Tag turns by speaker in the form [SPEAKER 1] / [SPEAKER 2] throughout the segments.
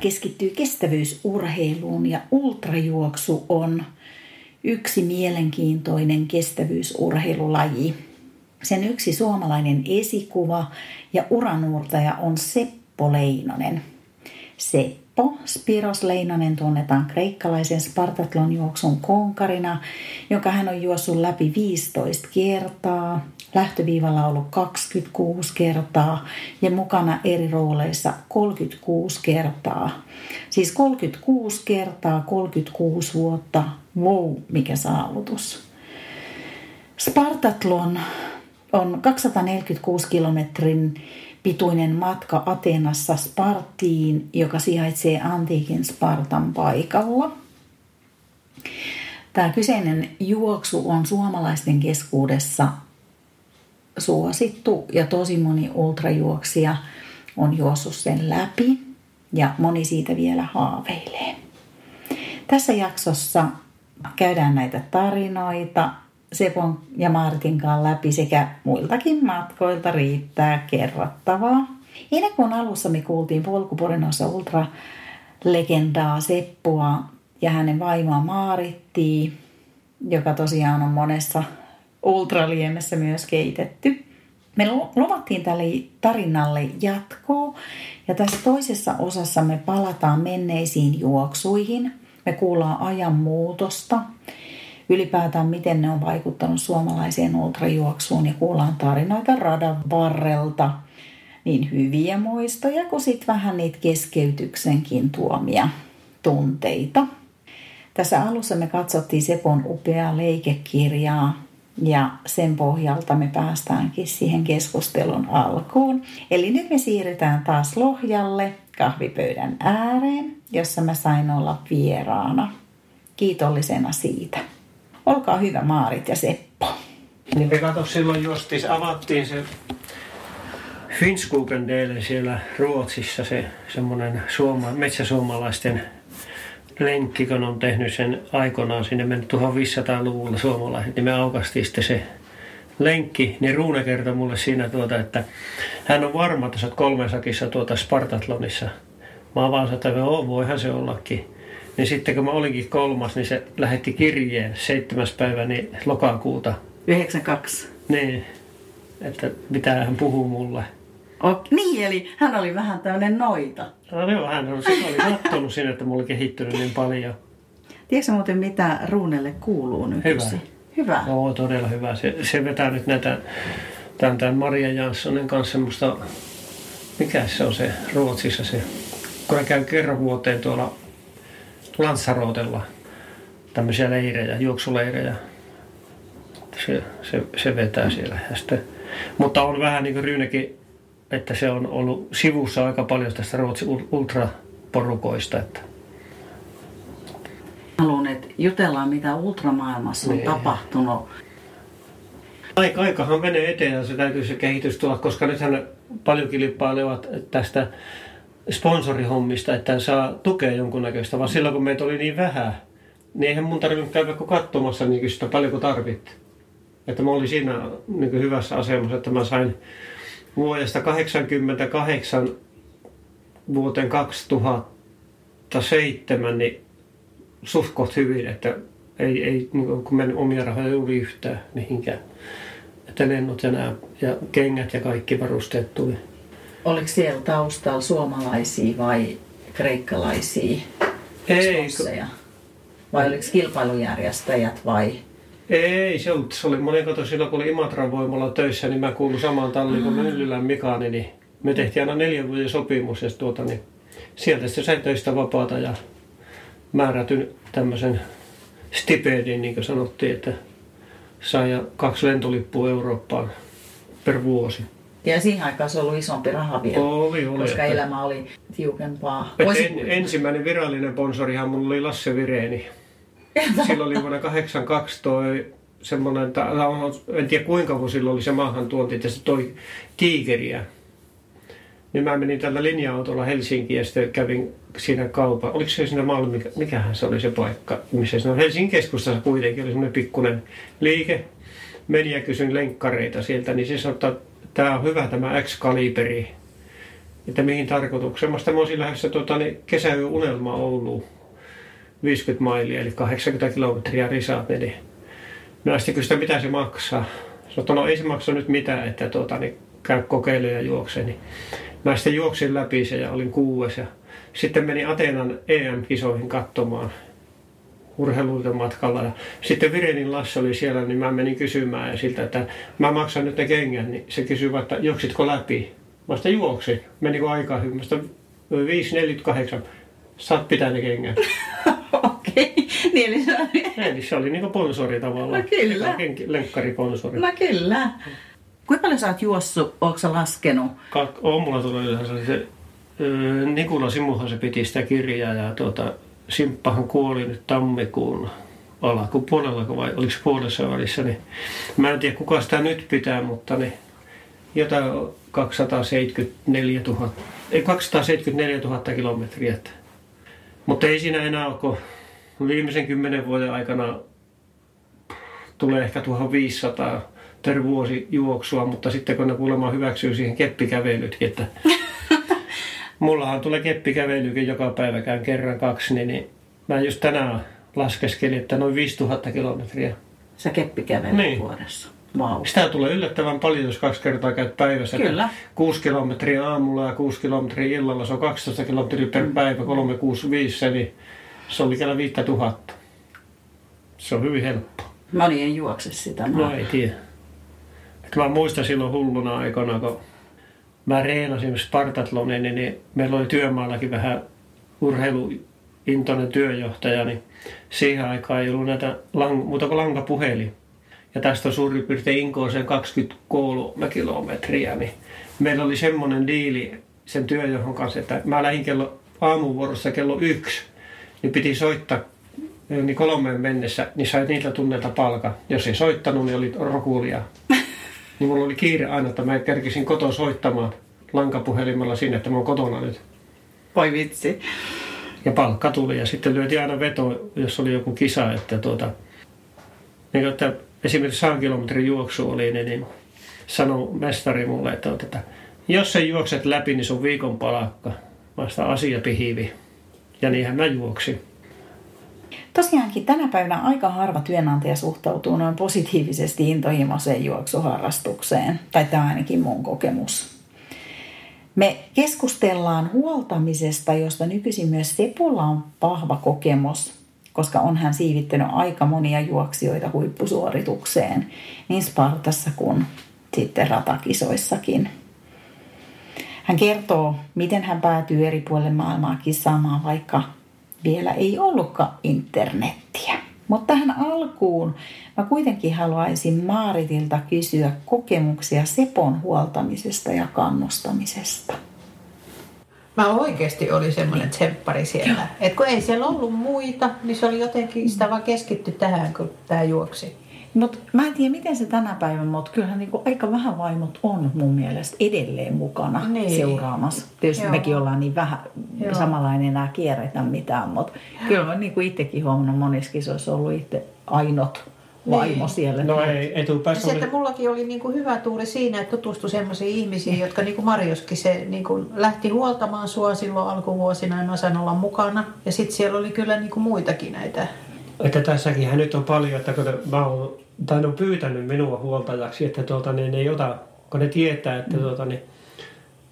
[SPEAKER 1] keskittyy kestävyysurheiluun ja ultrajuoksu on yksi mielenkiintoinen kestävyysurheilulaji. Sen yksi suomalainen esikuva ja uranuurtaja on Seppo Leinonen. Seppo Spiros Leinonen tunnetaan kreikkalaisen Spartatlon juoksun konkarina, joka hän on juossut läpi 15 kertaa, lähtöviivalla ollut 26 kertaa ja mukana eri rooleissa 36 kertaa. Siis 36 kertaa 36 vuotta. Wow, mikä saavutus. Spartatlon on 246 kilometrin pituinen matka Atenassa Spartiin, joka sijaitsee antiikin Spartan paikalla. Tämä kyseinen juoksu on suomalaisten keskuudessa suosittu ja tosi moni ultrajuoksija on juossut sen läpi ja moni siitä vielä haaveilee. Tässä jaksossa käydään näitä tarinoita Sepon ja Martin kanssa läpi sekä muiltakin matkoilta riittää kerrottavaa. Heinäkuun alussa me kuultiin polkuporinossa ultra-legendaa Seppoa ja hänen vaimoa Maarittia, joka tosiaan on monessa ultraliemessä myös keitetty. Me luvattiin tälle tarinalle jatkoa ja tässä toisessa osassa me palataan menneisiin juoksuihin. Me kuullaan ajan muutosta, ylipäätään miten ne on vaikuttanut suomalaiseen ultrajuoksuun ja kuullaan tarinoita radan varrelta, niin hyviä muistoja kuin sitten vähän niitä keskeytyksenkin tuomia tunteita. Tässä alussa me katsottiin Sepon upeaa leikekirjaa ja sen pohjalta me päästäänkin siihen keskustelun alkuun. Eli nyt me siirrytään taas Lohjalle kahvipöydän ääreen, jossa mä sain olla vieraana. Kiitollisena siitä. Olkaa hyvä Maarit ja Seppo.
[SPEAKER 2] Niin me katso silloin justiin, avattiin se Finskukendele siellä Ruotsissa se semmoinen suoma, metsäsuomalaisten lenkki, kun on tehnyt sen aikoinaan sinne mennyt 1500-luvulla suomalaiset, niin me aukastiin sitten se lenkki, niin Ruune kertoi mulle siinä tuota, että hän on varma, että sä oot kolmesakissa tuota Spartatlonissa. Mä vaan että joo, voihan se ollakin. Niin sitten kun mä olinkin kolmas, niin se lähetti kirjeen 7. päivä niin lokakuuta.
[SPEAKER 1] 92.
[SPEAKER 2] Niin, että mitä hän puhuu mulle.
[SPEAKER 1] O, niin, eli hän oli vähän tämmöinen noita.
[SPEAKER 2] No joo, hän on, oli sattunut siinä, että mulla oli kehittynyt niin paljon.
[SPEAKER 1] Tiedätkö muuten, mitä Ruunelle kuuluu nyt?
[SPEAKER 2] Hyvä.
[SPEAKER 1] Hyvä.
[SPEAKER 2] Joo, todella hyvä. Se, se vetää nyt näitä, tämän, tämän Maria Janssonin kanssa semmoista, mikä se on se Ruotsissa se, kun hän käy kerran vuoteen tuolla Lanssarotella tämmöisiä leirejä, juoksuleirejä. Se, se, se vetää siellä. Ja sitten, mutta on vähän niin kuin Ryynekin, että se on ollut sivussa aika paljon tästä Ruotsin ultraporukoista. Että.
[SPEAKER 1] Haluan, että jutellaan mitä ultramaailmassa on niin. tapahtunut.
[SPEAKER 2] Aika, aikahan menee eteen ja se täytyy se kehitys tulla, koska nythän paljon kilpailevat tästä sponsorihommista, että saa tukea jonkunnäköistä, vaan silloin kun meitä oli niin vähän, niin eihän mun tarvinnut käydä kuin katsomassa niin sitä paljonko tarvit. Että mä olin siinä niin hyvässä asemassa, että mä sain vuodesta 88 vuoteen 2007 niin suht hyvin, että ei, ei niin kun mennyt omia rahoja juuri yhtään mihinkään. Että lennot ja nämä ja kengät ja kaikki varusteet tuli.
[SPEAKER 1] Oliko siellä taustalla suomalaisia vai kreikkalaisia
[SPEAKER 2] Ei.
[SPEAKER 1] Vai oliko kilpailujärjestäjät vai?
[SPEAKER 2] Ei, se oli, se oli monen kato silloin, kun oli Imatran voimalla töissä, niin mä kuulun samaan talliin kuin Myllylän Mikaani, niin me tehtiin aina neljän vuoden sopimus ja tuota, niin sieltä se sai töistä vapaata ja määrätyn tämmöisen stipendin, niin kuin sanottiin, että sai kaksi lentolippua Eurooppaan per vuosi.
[SPEAKER 1] Ja siihen aikaan se oli isompi raha vielä,
[SPEAKER 2] oli, oli,
[SPEAKER 1] koska
[SPEAKER 2] että...
[SPEAKER 1] elämä oli tiukempaa.
[SPEAKER 2] En, ensimmäinen virallinen sponsorihan mulla oli Lasse Vireeni. Silloin oli vuonna 82 toi semmoinen, en tiedä kuinka vuosi silloin oli se maahantuonti, että se toi tiikeriä. Niin mä menin tällä linja-autolla Helsinkiin ja sitten kävin siinä kaupan. Oliko se siinä Malmi, mikä, mikähän se oli se paikka, missä se on Helsingin keskustassa kuitenkin oli semmoinen pikkuinen liike. Menin ja kysyin lenkkareita sieltä, niin se sanoi, että tämä on hyvä tämä X-kaliberi. että mihin tarkoitukseen. Mä olisin lähdössä tuota, niin kesäyön unelma Ouluun 50 mailia, eli 80 kilometriä risaat, niin mä sitten sitä mitä se maksaa. Sanoin, no ei se maksa nyt mitään, että tuota, niin käy kokeilemaan ja juoksee. Niin mä sitten juoksin läpi se ja olin kuues. Ja sitten menin Ateenan EM-kisoihin katsomaan urheiluilta matkalla. Ja sitten Virenin Lasse oli siellä, niin mä menin kysymään ja siltä, että mä maksan nyt ne kengät, niin se kysyi, että juoksitko läpi? Mä sitä juoksin. Menikö aikaa hyvin? Mä sitä 5.48. Saat pitää ne kengät.
[SPEAKER 1] Okei, niin eli se oli...
[SPEAKER 2] Eli se oli niinku sponsori tavallaan.
[SPEAKER 1] No kyllä.
[SPEAKER 2] Lenkkarisponsori.
[SPEAKER 1] No kyllä. Kuinka paljon sä oot juossut, ootko sä laskenut?
[SPEAKER 2] Kak- on mulla tulee yleensä se, Nikula Simuhan se piti sitä kirjaa ja tuota, Simppahan kuoli nyt tammikuun alkupuolella vai oliko puolessa välissä, niin mä en tiedä kuka sitä nyt pitää, mutta niin jotain 274 000, ei 274 000 kilometriä. Mutta ei siinä enää ole, kun viimeisen kymmenen vuoden aikana tulee ehkä 1500 per vuosi juoksua, mutta sitten kun ne kuulemma hyväksyy siihen keppikävelytkin, että mullahan tulee keppikävelykin joka päivä käyn kerran kaksi, niin, niin mä just tänään laskeskelin, että noin 5000 kilometriä.
[SPEAKER 1] Sä keppikävelet
[SPEAKER 2] Niin.
[SPEAKER 1] vuodessa. Wow.
[SPEAKER 2] Sitä tulee yllättävän paljon, jos kaksi kertaa käyt päivässä.
[SPEAKER 1] Kyllä.
[SPEAKER 2] 6 kilometriä aamulla ja 6 kilometriä illalla, se on 12 kilometriä per
[SPEAKER 1] Mm.
[SPEAKER 2] päivä, 365, eli se oli vielä 5000. Se on hyvin helppo.
[SPEAKER 1] Moni ei juokse sitä.
[SPEAKER 2] No ei tiedä. Mä muistan silloin hulluna aikana, kun mä reenasin Spartatlonin, niin, niin meillä oli työmaallakin vähän urheiluintoinen työjohtaja, niin siihen aikaan ei ollut näitä lang, muuta kuin lankapuhelin. Ja tästä on suurin piirtein Inkooseen 23 kilometriä, niin meillä oli semmoinen diili sen työjohon kanssa, että mä lähdin kello aamuvuorossa kello yksi, niin piti soittaa niin kolmeen mennessä, niin sait niiltä tunneilta palkan. Jos ei soittanut, niin oli rokulia. Niin mulla oli kiire aina, että mä kerkisin kotoa soittamaan lankapuhelimella sinne, että mä oon kotona nyt.
[SPEAKER 1] Voi vitsi.
[SPEAKER 2] Ja palkka tuli ja sitten lyötiin aina veto, jos oli joku kisa, että tuota, niin että esimerkiksi 100 kilometrin juoksu oli, niin, niin sanoi mestari mulle, että, että jos sä juokset läpi, niin se on viikon palakka. Vasta asia pihivi. Ja niinhän mä juoksin.
[SPEAKER 1] Tosiaankin tänä päivänä aika harva työnantaja suhtautuu noin positiivisesti intohimoiseen juoksuharrastukseen, tai tämä ainakin mun kokemus. Me keskustellaan huoltamisesta, josta nykyisin myös Sepulla on vahva kokemus, koska on hän siivittänyt aika monia juoksijoita huippusuoritukseen, niin Spartassa kuin sitten ratakisoissakin. Hän kertoo, miten hän päätyy eri puolille maailmaa kisaamaan, vaikka vielä ei ollutkaan internettiä. Mutta tähän alkuun mä kuitenkin haluaisin Maaritilta kysyä kokemuksia Sepon huoltamisesta ja kannustamisesta.
[SPEAKER 3] Mä oikeasti oli semmoinen tsemppari siellä. Et kun ei siellä ollut muita, niin se oli jotenkin, sitä vaan keskitty tähän, kun tämä juoksi.
[SPEAKER 1] Mutta mä en tiedä, miten se tänä päivänä, mutta kyllähän niinku aika vähän vaimot on mun mielestä edelleen mukana
[SPEAKER 3] Niin.
[SPEAKER 1] seuraamassa. Tietysti
[SPEAKER 3] Joo.
[SPEAKER 1] mekin ollaan niin vähän
[SPEAKER 3] Joo.
[SPEAKER 1] samalla ei enää kierretä mitään, mutta kyllä mä niinku itsekin huomannut monissa kisoissa ollut itse ainut vaimo
[SPEAKER 3] Niin.
[SPEAKER 1] siellä.
[SPEAKER 2] No ei, etupäässä
[SPEAKER 3] se,
[SPEAKER 2] oli...
[SPEAKER 3] että mullakin oli niinku hyvä tuuri siinä, että tutustui semmoisiin ihmisiin, jotka niin kuin Marjoskin se niinku lähti huoltamaan sua silloin alkuvuosina ja mä sain olla mukana. Ja sitten siellä oli kyllä niinku muitakin näitä.
[SPEAKER 2] Että tässäkin nyt on paljon, että kun mä oon, tai ne on pyytänyt minua huoltajaksi, että tuota, niin ne ei ota, kun ne tietää, että
[SPEAKER 1] Mm.
[SPEAKER 2] tuota, niin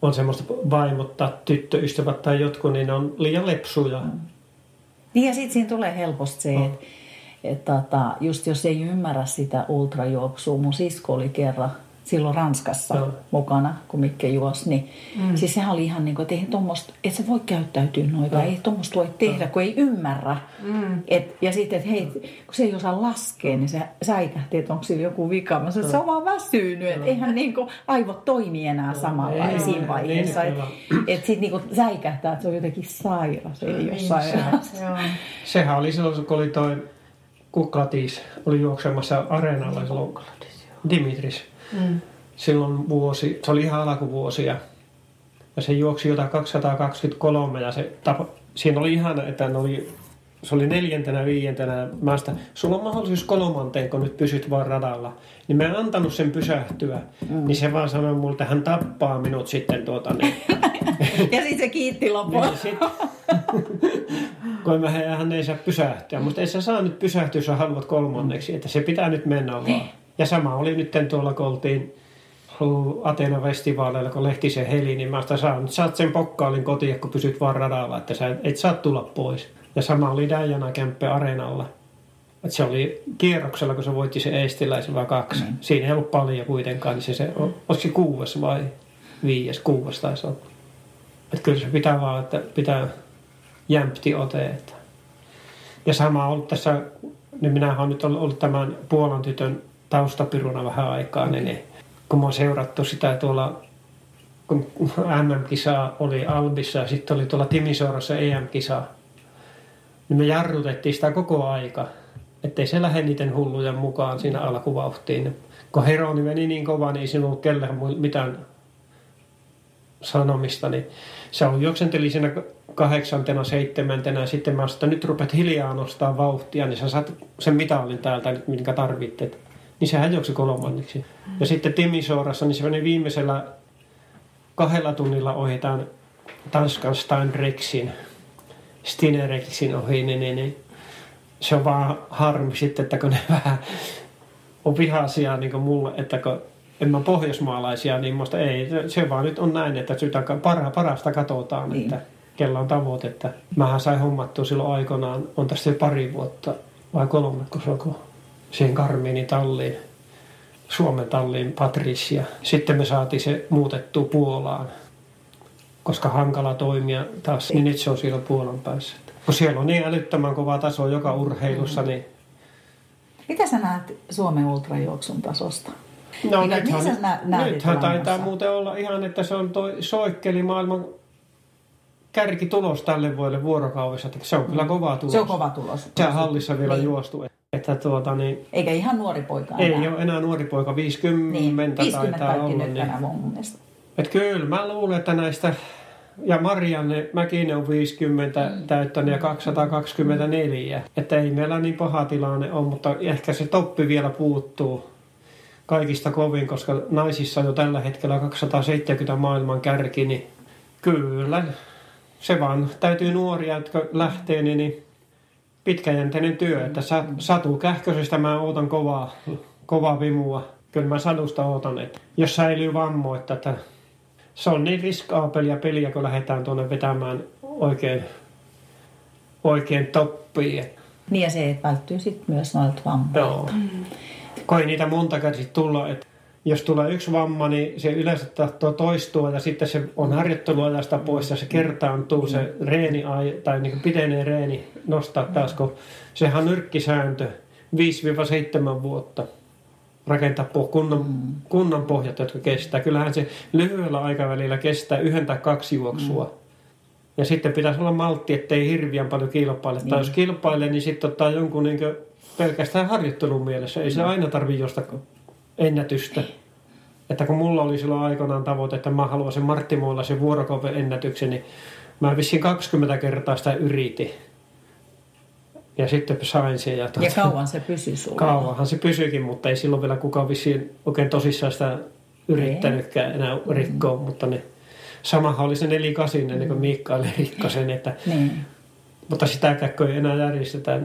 [SPEAKER 2] on semmoista vaimot tai tyttöystävät tai jotkut, niin ne on liian lepsuja.
[SPEAKER 1] Niin ja sitten siinä tulee helposti se, että et, tota, just jos ei ymmärrä sitä ultrajuoksua, mun sisko oli kerran silloin Ranskassa
[SPEAKER 2] Joo.
[SPEAKER 1] mukana, kun Mikke juosi, niin mm. siis sehän oli ihan niin kuin, että ei tommosta, et sä voi käyttäytyä noin, tai ei tuommoista voi tehdä, kun ei ymmärrä. Mm. Et, ja sitten, että hei, kun se ei osaa laskea, niin se säikähti, että onko sillä joku vika. Mä sanoin, että se on vaan väsynyt, että eihän niin kuin aivot toimi enää samalla
[SPEAKER 2] Ei,
[SPEAKER 1] siinä vaiheessa.
[SPEAKER 2] niin,
[SPEAKER 1] Että et sitten niin kuin säikähtää, että se on jotenkin sairas, ei ole
[SPEAKER 3] Niin,
[SPEAKER 1] sairas.
[SPEAKER 3] se-.
[SPEAKER 2] Sehän oli silloin, kun oli toi Kuklatis, oli juoksemassa areenalla silloin Dimitris.
[SPEAKER 3] Mm.
[SPEAKER 2] Silloin vuosi, se oli ihan alkuvuosia. Ja se juoksi jotain 223 ja se tapa, siinä oli ihana, että ne oli, se oli neljäntenä, viientenä. Mä sitä, sulla on mahdollisuus kolmanteen, kun nyt pysyt vaan radalla. Niin mä en antanut sen pysähtyä. Mm. Niin se vaan sanoi mulle, että hän tappaa minut sitten tuota. Niin.
[SPEAKER 1] ja sitten se kiitti loppuun.
[SPEAKER 2] Niin sit, kun mä hän ei saa pysähtyä. Mutta ei sä saa nyt pysähtyä, jos sä haluat kolmanneksi. Että se pitää nyt mennä vaan. Ja sama oli nyt tuolla, kun oltiin Ateena-festivaaleilla, kun Lehtisen heli, niin mä sitä saan. Saat sen pokkaalin kotiin, kun pysyt vaan radalla, että sä et saa tulla pois. Ja sama oli Diana Kempe Areenalla. Et se oli kierroksella, kun se voitti se Eestiläisen vai kaksi. Mm. Siinä ei ollut paljon kuitenkaan, niin se, se oliko se kuudes vai viides, kuudes taisi olla. Että kyllä se pitää vaan, että pitää jämpti ote. Että. Ja sama on ollut tässä, niin minä olen nyt ollut tämän Puolan tytön taustapiruna vähän aikaa, okay. niin kun mä oon seurattu sitä tuolla, kun MM-kisa oli Albissa ja sitten oli tuolla Timisoorossa EM-kisa, niin me jarrutettiin sitä koko aika, ettei se lähde niiden hullujen mukaan siinä alkuvauhtiin. Kun Heroni meni niin kova, niin ei sinulla ollut kellään mitään sanomista, niin se on juoksenteli siinä kahdeksantena, seitsemäntenä ja sitten mä sanoin, nyt rupeat hiljaa nostaa vauhtia, niin sä saat sen mitallin täältä minkä tarvittet. Niin sehän juoksi kolmanneksi. Ja sitten Timisoorassa, niin se viimeisellä kahdella tunnilla ohitaan Tanskan Steinrexin, Stinerexin ohi, niin, niin, niin, se on vaan harmi sitten, että kun ne vähän on vihaisia niin kuin mulle, että kun en mä pohjoismaalaisia, niin musta ei, se vaan nyt on näin, että sitä para, parasta katsotaan, niin. että kella on tavoite. Että mähän sain hommattua silloin aikanaan, on tästä jo pari vuotta vai kolme, kun se on siihen Karmiini talliin, Suomen talliin Patricia. Sitten me saatiin se muutettu Puolaan, koska hankala toimia taas, niin nyt se on siellä Puolan päässä. Kun siellä on niin älyttömän kova taso joka urheilussa, niin...
[SPEAKER 1] Mitä sä näet Suomen ultrajuoksun tasosta?
[SPEAKER 2] No Mikä, nythän, nä, nythän taitaa muuten olla ihan, että se on toi soikkeli maailman kärkitulos tälle vuodelle vuorokaudessa. Se on kyllä kova tulos.
[SPEAKER 1] Se on kova tulos.
[SPEAKER 2] Se on hallissa vielä niin. juostu. Että tuota, niin,
[SPEAKER 1] Eikä ihan nuori poika
[SPEAKER 2] enää. Ei ole enää nuori poika, 50, niin, 50 taitaa olla.
[SPEAKER 1] Nyt niin. mun mielestä.
[SPEAKER 2] Et kyllä, mä luulen, että näistä, ja Marianne Mäkinen on 50 mm. täyttänyt ja 224. Että ei meillä niin paha tilanne ole, mutta ehkä se toppi vielä puuttuu kaikista kovin, koska naisissa on jo tällä hetkellä 270 maailman kärki, niin kyllä, se vaan täytyy nuoria, jotka lähtee, niin, niin pitkäjänteinen työ. Että sa, Satu Kähkösestä mä ootan kovaa, kovaa vimua. Kyllä mä Sadusta ootan, että jos säilyy vammo, että, että se on niin riskaapelia peliä, kun lähdetään tuonne vetämään oikein, oikein toppiin.
[SPEAKER 1] Niin ja se välttyy sitten myös noilta vammoilta. Joo. Mm.
[SPEAKER 2] Kun ei niitä monta kertaa tulla, että jos tulee yksi vamma, niin se yleensä tahtoo toistua ja sitten se on harjoitteluajasta pois ja se kertaantuu se reeni tai niin pitenee reeni nostaa taas, kun sehän on nyrkkisääntö 5-7 vuotta rakentaa kunnan, kunnan pohjat, jotka kestää. Kyllähän se lyhyellä aikavälillä kestää yhden tai kaksi juoksua. Mm. Ja sitten pitäisi olla maltti, ettei hirviän paljon kilpaile. Niin. Tai jos kilpailee, niin sitten ottaa jonkun niin pelkästään harjoittelun mielessä. Ei se mm. aina tarvitse josta ennätystä. Että kun mulla oli silloin aikoinaan tavoite, että mä haluan sen Martti sen vuorokaupen ennätyksen, niin mä vissiin 20 kertaa sitä yritin. Ja sitten sain sen.
[SPEAKER 1] Ja, tuota, ja kauan se pysyi sulla?
[SPEAKER 2] Kauanhan se pysyikin, mutta ei silloin vielä kukaan vissiin oikein tosissaan sitä yrittänytkään enää rikkoa, mm. mutta ne, samahan oli se 48 mm. ennen kuin Mikael rikkoi sen, että, niin. mutta sitäkään ei enää järjestetä.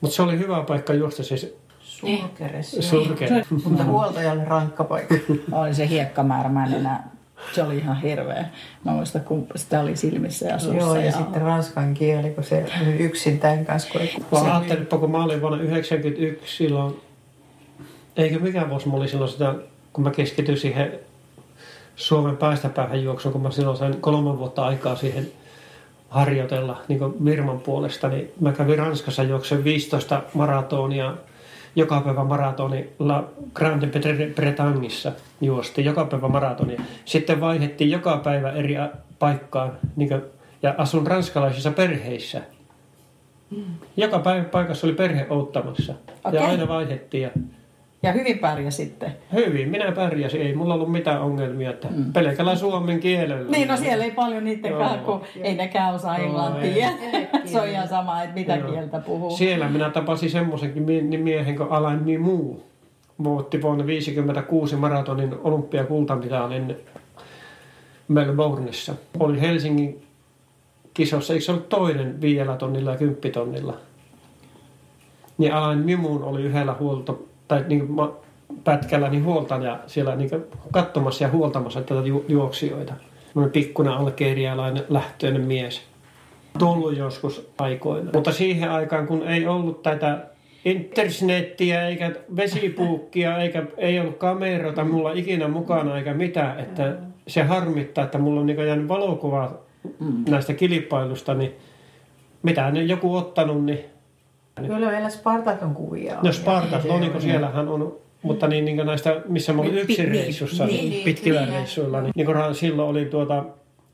[SPEAKER 2] Mutta se oli hyvä paikka juosta se
[SPEAKER 3] Surkeressa. Surkere. Mutta huoltajalle rankka paikka.
[SPEAKER 1] oli se hiekkamäärä, mä en enää se oli ihan hirveä. Mä muistan, kun sitä oli silmissä ja suussa.
[SPEAKER 3] Joo, ja, ja sitten ranskan kieli, kun se yksin tämän kanssa. Kun
[SPEAKER 2] mä ajattelin, kun mä olin vuonna 1991 silloin, eikö mikään vuosi mä olin silloin sitä, kun mä keskityin siihen Suomen päästä päähän juoksuun, kun mä silloin sain kolme vuotta aikaa siihen harjoitella niin Virman puolesta, niin mä kävin Ranskassa juoksen 15 maratonia joka päivä maratoni La Grande Bretagnissa juosti, joka päivä maratoni. Sitten vaihdettiin joka päivä eri paikkaan niin kuin, ja asun ranskalaisissa perheissä. Mm. Joka päivä paikassa oli perhe outtamassa okay. ja aina vaihdettiin. Ja
[SPEAKER 1] ja hyvin pärjäsitte.
[SPEAKER 2] Hyvin, minä pärjäsin. Ei mulla ollut mitään ongelmia, että mm. pelkällä suomen kielellä.
[SPEAKER 1] Niin, no siellä ei paljon niittenkään, kun ei nekään osaa englantia. Se on ihan sama, että mitä Joo. kieltä puhuu.
[SPEAKER 2] Siellä minä tapasin semmoisenkin miehen kuin Alain niin muu. Voitti vuonna 56 maratonin olympiakultamitalin Melbourneissa. Oli Helsingin kisossa, eikö se ollut toinen viidellä tonnilla ja kymppitonnilla? Niin Alain Mimuun oli yhdellä huolto, tai niin kuin pätkällä niin huoltaja siellä niin katsomassa ja huoltamassa tätä ju- juoksijoita. Sellainen pikkuinen algerialainen lähtöinen mies. Tullut joskus aikoina. Mutta siihen aikaan, kun ei ollut tätä internettiä eikä vesipuukkia eikä ei ollut kameroita mulla ikinä mukana eikä mitään, että se harmittaa, että mulla on niin jäänyt valokuva näistä kilpailusta, niin mitä ne joku ottanut, niin...
[SPEAKER 3] Kyllä meillä Spartaton kuvia on.
[SPEAKER 2] No Spartat, no niin kuin siellähän on mutta niin, niin näistä, missä mä olin yksin niin, reissussa, niin, niin, pitkillä niin, reissuilla, niin, niin kun silloin oli tuota,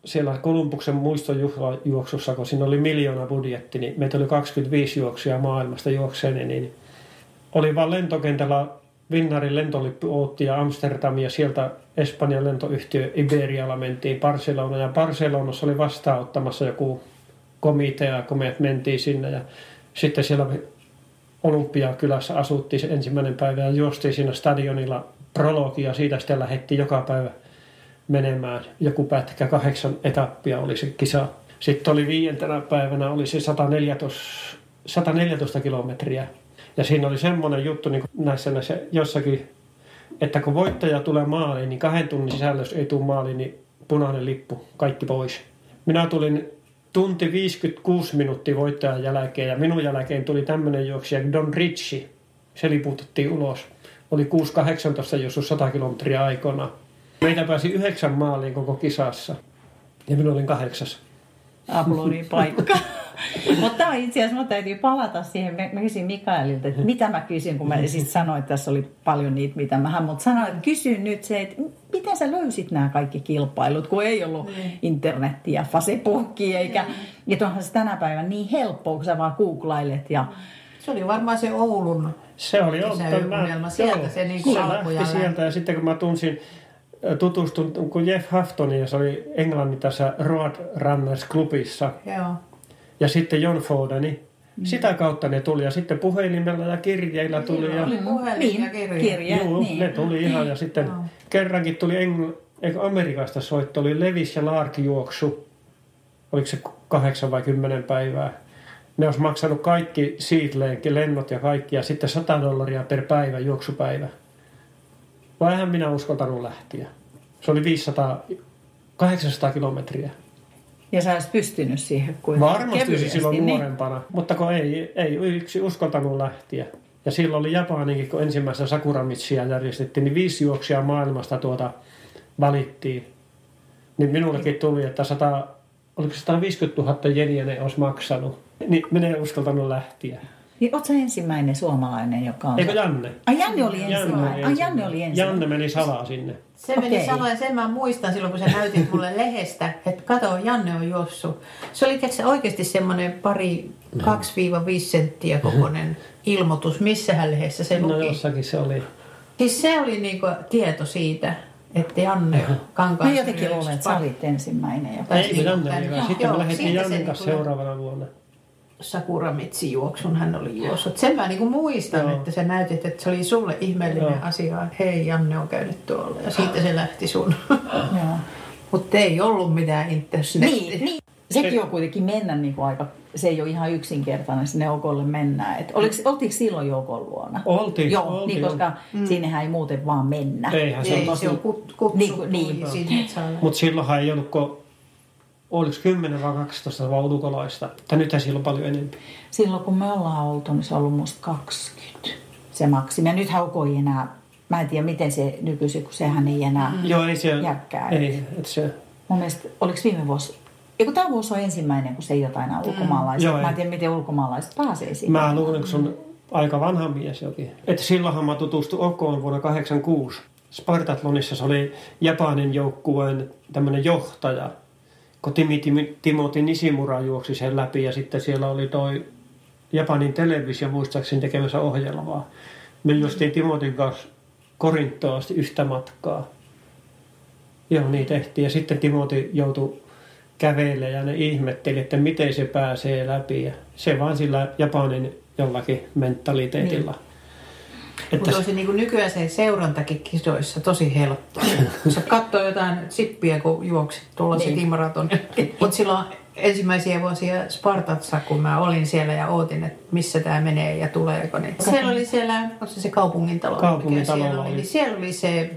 [SPEAKER 2] siellä Kolumbuksen muistojuoksussa, kun siinä oli miljoona budjetti, niin meitä oli 25 juoksia maailmasta juokseen, niin oli vaan lentokentällä Vinnarin lentolippu Ootti ja Amsterdam ja sieltä Espanjan lentoyhtiö Iberialla mentiin Barcelona ja Barcelonassa oli vastaanottamassa joku komitea, kun me mentiin sinne ja sitten siellä Olympiakylässä asuttiin se ensimmäinen päivä ja juostiin siinä stadionilla prologia. Siitä sitten lähdettiin joka päivä menemään. Joku pätkä, kahdeksan etappia oli se kisa. Sitten oli viientenä päivänä oli se 114, 114 kilometriä. Ja siinä oli semmoinen juttu niin näissä, näissä jossakin, että kun voittaja tulee maaliin, niin kahden tunnin sisällä, jos ei tule maaliin, niin punainen lippu, kaikki pois. Minä tulin tunti 56 minuuttia voittajan jälkeen ja minun jälkeen tuli tämmöinen juoksija Don Ritchie. Se liputettiin ulos. Oli 6-18 jos 100 kilometriä aikana. Meitä pääsi yhdeksän maaliin koko kisassa. Ja minä olin kahdeksas.
[SPEAKER 1] Aplodin paikka. Mutta itse asiassa minun täytyy palata siihen. Mä kysyin Mikaelilta, että mitä mä kysyn, kun mä sitten sanoin, että tässä oli paljon niitä, mitä mä mutta sanoin, että kysyn nyt se, että miten sä löysit nämä kaikki kilpailut, kun ei ollut mm. internettiä, Facebookia, eikä, mm. ja onhan se tänä päivänä niin helppoa, kun sä vaan googlailet ja
[SPEAKER 3] se oli varmaan se Oulun
[SPEAKER 2] se oli Mä,
[SPEAKER 3] sieltä joo, se, niin se
[SPEAKER 2] lähti sieltä ja sitten kun mä tunsin tutustun, kun Jeff Haftonin, ja se oli Englannin tässä Road Runners Clubissa.
[SPEAKER 3] Joo.
[SPEAKER 2] Ja sitten John Fodeni. Mm. Sitä kautta ne tuli ja sitten puhelimella ja kirjeillä tuli. Joo, ja...
[SPEAKER 3] Oli puhelin niin, ja kirje. kirje
[SPEAKER 2] Joo, niin. ne tuli ihan ja sitten no. kerrankin tuli Engl... Amerikasta soitto, oli Levis ja Lark juoksu. Oliko se kahdeksan vai kymmenen päivää? Ne olisi maksanut kaikki Seedlenkin lennot ja kaikki ja sitten 100 dollaria per päivä juoksupäivä. Vai eihän minä uskaltanut lähteä. Se oli 500, 800 kilometriä.
[SPEAKER 1] Ja sä olisit pystynyt siihen kuin
[SPEAKER 2] Varmasti olisi silloin niin. nuorempana, mutta kun ei, ei yksi uskaltanut lähteä. Ja silloin oli Japaninkin, kun ensimmäistä Sakuramitsia järjestettiin, niin viisi juoksia maailmasta tuota valittiin. Niin minullekin tuli, että 100, oliko 150 000 jeniä ne olisi maksanut. Niin minä en uskaltanut lähteä.
[SPEAKER 1] Niin oot sä ensimmäinen suomalainen, joka on...
[SPEAKER 2] Eikö Janne?
[SPEAKER 1] Ai Janne oli ensimmäinen. Ai Janne oli ensimmäinen.
[SPEAKER 2] Janne meni salaa sinne.
[SPEAKER 3] Se okay. meni salaa ja sen mä muistan silloin, kun sä näytit mulle lehdestä, että kato, Janne on jossu. Se oli tiiäks, oikeasti semmoinen pari, no. 2-5 senttiä kokoinen ilmoitus. Missähän lehdessä se
[SPEAKER 2] no, luki? No jossakin se oli.
[SPEAKER 3] Siis se oli niinku tieto siitä, että Janne Kankaan...
[SPEAKER 1] Mä jotenkin luulen, että sä olit ensimmäinen.
[SPEAKER 2] Joka Ei, Janne oli Sitten me lähdettiin Jannen kanssa seuraavana vuonna.
[SPEAKER 3] Sakuramitsi-juoksun hän oli juossut. Sen mä niinku muistan, Joo. että sä näytit, että se oli sulle ihmeellinen Joo. asia, että hei Janne on käynyt tuolla ja siitä se lähti sun. Mutta ei ollut mitään internetiä.
[SPEAKER 1] Niin, niin. Sekin on kuitenkin mennä niin kuin aika, se ei ole ihan yksinkertainen sinne Okolle mennä. Et oliko, oltiinko silloin Jokon luona?
[SPEAKER 2] Oltiin.
[SPEAKER 1] Joo,
[SPEAKER 2] oltiin,
[SPEAKER 1] niin, koska mm. sinnehän ei muuten vaan mennä.
[SPEAKER 2] Eihän se,
[SPEAKER 3] ei, tosi, se on kut, kutsu, niin, niin.
[SPEAKER 2] niin. Mutta silloinhan ei ollut, kun oliko 10 vai 12 vai ulkolaista? Tai nythän siellä on paljon enemmän.
[SPEAKER 1] Silloin kun me ollaan oltu, niin se on ollut musta 20 se maksimi. Ja nythän ei enää, mä en tiedä miten se nykyisin, kun sehän ei enää mm.
[SPEAKER 2] Joo, ei se, jäkkää. Ei, et se...
[SPEAKER 1] Mun mielestä, oliko viime vuosi, Eiku tämä vuosi on ensimmäinen, kun se ei jotain enää ulkomaalaisia. Mm. Joo, mä en tiedä, miten ulkomaalaiset pääsee siihen.
[SPEAKER 2] Mä luulen, kun se on aika vanha mies jokin. Että silloinhan mä tutustuin Okoon vuonna 86. Spartatlonissa se oli Japanin joukkueen tämmöinen johtaja – kun Timi, Timi, Timothy Nisimura juoksi sen läpi ja sitten siellä oli toi Japanin televisio muistaakseni tekemässä ohjelmaa. Me justiin Timotin kanssa Korinttoon yhtä matkaa. Joo, niin tehtiin. Ja sitten Timoti joutui kävelemään ja ne ihmetteli, että miten se pääsee läpi. Ja se vaan sillä Japanin jollakin mentaliteetilla. Niin.
[SPEAKER 3] Mutta se niin kuin nykyään se seurantakin kisoissa tosi helppoa. Sä katsoo jotain sippiä, kun juoksit tuolla niin. maratonin. Mutta silloin ensimmäisiä vuosia Spartatsa, kun mä olin siellä ja ootin, että missä tämä menee ja tuleeko. Niin. Siellä oli siellä, onko se se kaupungin talo?
[SPEAKER 2] Kaupungin talo
[SPEAKER 3] siellä
[SPEAKER 2] oli.
[SPEAKER 3] Niin siellä oli se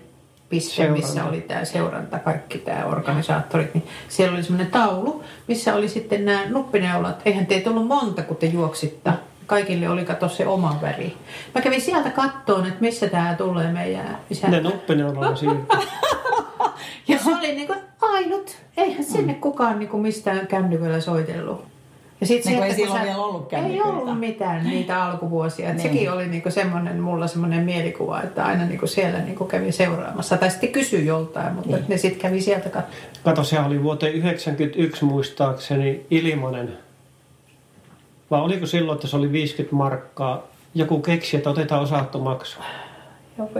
[SPEAKER 3] piste,
[SPEAKER 2] Seuranta.
[SPEAKER 3] missä oli tämä seuranta, kaikki tämä organisaattorit. Niin siellä oli semmoinen taulu, missä oli sitten nämä nuppineulat. Eihän teitä ollut monta, kun te juoksitte. Kaikille oli kato se oma väri. Mä kävin sieltä kattoon, että missä tämä tulee meidän isä.
[SPEAKER 2] Ne nuppineuloilla siirtyi.
[SPEAKER 3] Ja se oli niinku ainut. Eihän sinne kukaan niinku mistään kännykällä soitellut. Ja sit
[SPEAKER 1] Niin kun ei silloin vielä ollut
[SPEAKER 3] Ei
[SPEAKER 1] kännyköitä.
[SPEAKER 3] ollut mitään niitä alkuvuosia.
[SPEAKER 1] Niin.
[SPEAKER 3] Sekin oli niinku semmoinen, mulla semmoinen mielikuva, että aina niinku siellä niinku kävi seuraamassa. Tai sitten kysyi joltain, mutta
[SPEAKER 1] Niin.
[SPEAKER 3] ne sitten kävi sieltä katsomaan.
[SPEAKER 2] Kato, se oli vuoteen 1991 muistaakseni ilmanen. Vai oliko silloin, että se oli 50 markkaa? Joku keksi, että otetaan osattomaksua.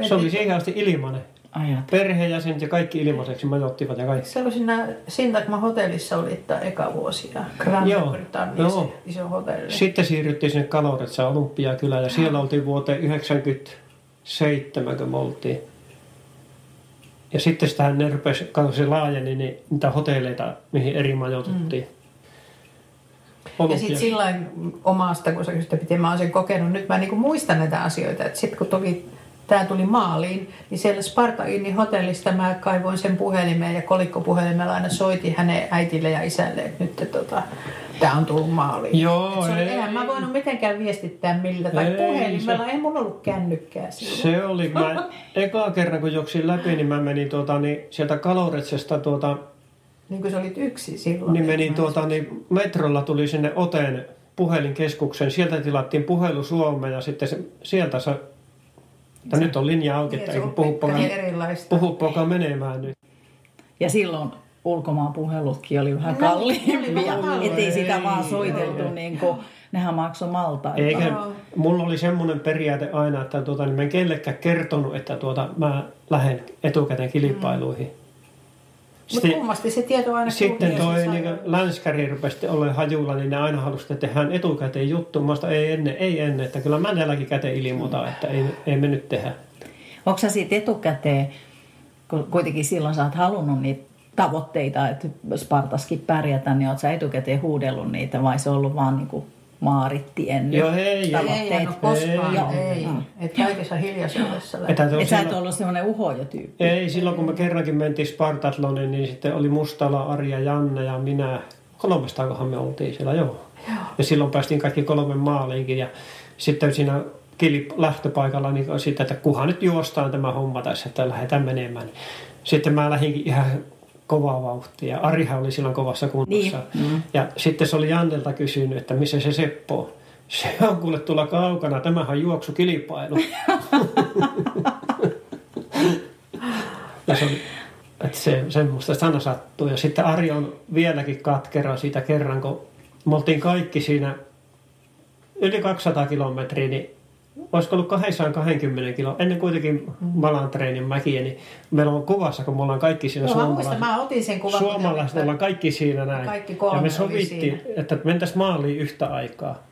[SPEAKER 2] Se oli siihen asti ilmanen.
[SPEAKER 1] Ajat.
[SPEAKER 2] Perheenjäsenet ja kaikki ilmaiseksi majoittivat ja kaikki.
[SPEAKER 3] Se oli siinä Sintagma hotellissa oli tämä eka vuosi ja Grand
[SPEAKER 2] Joo,
[SPEAKER 3] Britanniassa
[SPEAKER 2] joo.
[SPEAKER 3] iso hotelli.
[SPEAKER 2] Sitten siirryttiin sinne Kaloretsa Olympiakylään ja siellä oltiin vuoteen 97, kun me oltiin. Ja sitten sitä ne rupesi, kun se laajeni, niin niitä hotelleita, mihin eri majoituttiin.
[SPEAKER 3] Ja sitten sillä omasta, kun sä kysyt, että miten mä oon sen kokenut, nyt mä niinku muistan näitä asioita. Että sitten kun tuli, tämä tuli maaliin, niin siellä Sparta Innin hotellista mä kaivoin sen puhelimeen ja kolikkopuhelimella aina soitin hänen äitille ja isälle, että nyt tota, tämä on tullut maaliin.
[SPEAKER 2] Joo,
[SPEAKER 3] Et se oli,
[SPEAKER 2] ei.
[SPEAKER 3] eihän mä voinut mitenkään viestittää millä tai
[SPEAKER 2] Ei,
[SPEAKER 3] puhelimella,
[SPEAKER 2] se-
[SPEAKER 3] ei mulla ollut kännykkää silloin.
[SPEAKER 2] Se oli, mä eka kerran kun juoksin läpi, niin mä menin tuota, niin sieltä Kaloretsesta tuota,
[SPEAKER 3] Niin kuin sä olit yksi silloin.
[SPEAKER 2] niin menin tuota, niin metrolla tuli sinne Oteen puhelinkeskuksen. Sieltä tilattiin puhelu Suomeen ja sitten se, sieltä se, että nyt on linja auki,
[SPEAKER 3] Niin,
[SPEAKER 2] että
[SPEAKER 3] se
[SPEAKER 2] ei puhu poka, puhu menemään nyt.
[SPEAKER 1] Ja silloin ulkomaan puhelutkin oli vähän
[SPEAKER 3] ne
[SPEAKER 1] kalliimpia.
[SPEAKER 3] vähän
[SPEAKER 1] Ettei sitä vaan
[SPEAKER 2] Ei,
[SPEAKER 1] soiteltu,
[SPEAKER 2] ei.
[SPEAKER 1] niin kuin, nehän maksoi malta.
[SPEAKER 2] Eikä, mulla oli semmoinen periaate aina, että tuota, niin mä en kellekään kertonut, että tuota, mä lähden etukäteen kilpailuihin.
[SPEAKER 3] Mutta
[SPEAKER 2] Sitten,
[SPEAKER 3] kummasti se tieto aina
[SPEAKER 2] sitten
[SPEAKER 3] sai-
[SPEAKER 2] niin länskäri rupesi olemaan hajulla, niin ne aina halusivat, että tehdään etukäteen juttu. Mä ei ennen, ei ennen, että kyllä mä jälkikäteen ilmoitan, että ei, ei me nyt tehdä.
[SPEAKER 1] Onko sä siitä etukäteen, kun kuitenkin silloin sä oot halunnut niitä tavoitteita, että Spartaskin pärjätä, niin oot sä etukäteen huudellut niitä vai se on ollut vaan niin kuin maarit tiennyt?
[SPEAKER 2] Joo, ei,
[SPEAKER 1] Tavoitteet.
[SPEAKER 3] Ei, no koskaan,
[SPEAKER 1] Joo.
[SPEAKER 3] ei. ei.
[SPEAKER 1] Mm.
[SPEAKER 3] Että kaikessa hiljaisuudessa.
[SPEAKER 2] On
[SPEAKER 1] Et sä et ollut semmoinen uhoja tyyppi.
[SPEAKER 2] Ei, silloin kun me kerrankin mentiin Spartatloniin, niin sitten oli Mustala, Arja, Janne ja minä. Kolmestakohan me oltiin siellä, joo. Ja silloin päästiin kaikki kolme maaliinkin. Ja sitten siinä kilip- lähtöpaikalla niin sitten, että kuhan nyt juostaan tämä homma tässä, että lähdetään menemään. Sitten mä lähdinkin ihan kovaa vauhtia. Arihan oli silloin kovassa kunnossa.
[SPEAKER 1] Niin. Mm.
[SPEAKER 2] Ja sitten se oli Jannelta kysynyt, että missä se Seppo on. Se on kuule tuolla kaukana, tämähän on juoksukilpailu. ja se oli, että se, semmoista sana sattuu. Ja sitten Ari on vieläkin katkera siitä kerran, kun me oltiin kaikki siinä yli 200 kilometriä, niin olisiko ollut 220 kilo, ennen kuitenkin Malan treenin mäkiä, niin meillä on kuvassa, kun me ollaan kaikki siinä
[SPEAKER 3] Joo, mä
[SPEAKER 2] suomalaiset.
[SPEAKER 3] muistan, mä otin sen kuvan.
[SPEAKER 2] Suomalaiset ollaan kaikki siinä näin.
[SPEAKER 3] Kaikki kolme
[SPEAKER 2] ja me sovittiin, että mentäisiin maaliin yhtä aikaa.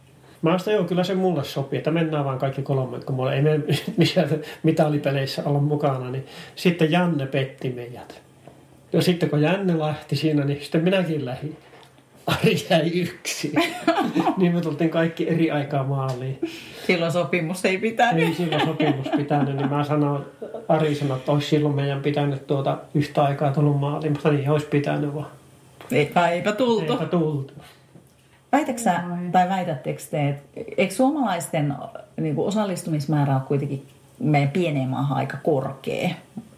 [SPEAKER 2] Mä sanoin, joo, kyllä se mulle sopii, että mennään vaan kaikki kolme, kun mulla ei me missään mitalipeleissä olla mukana. Niin sitten Janne petti meidät. Ja sitten kun Janne lähti siinä, niin sitten minäkin lähdin. Ari jäi yksin. niin me tultiin kaikki eri aikaa maaliin.
[SPEAKER 1] Silloin sopimus ei pitänyt.
[SPEAKER 2] Ei silloin sopimus pitänyt, niin mä sanoin, Ari sanoi, että olisi silloin meidän pitänyt tuota yhtä aikaa tullut maaliin. Mutta niin olisi pitänyt vaan.
[SPEAKER 1] Eipä, eipä tultu.
[SPEAKER 2] Eipä tultu.
[SPEAKER 1] Väitätkö sä, tai väitättekö te, että eikö suomalaisten niin kuin osallistumismäärä ole kuitenkin meidän pieneen maahan aika korkea?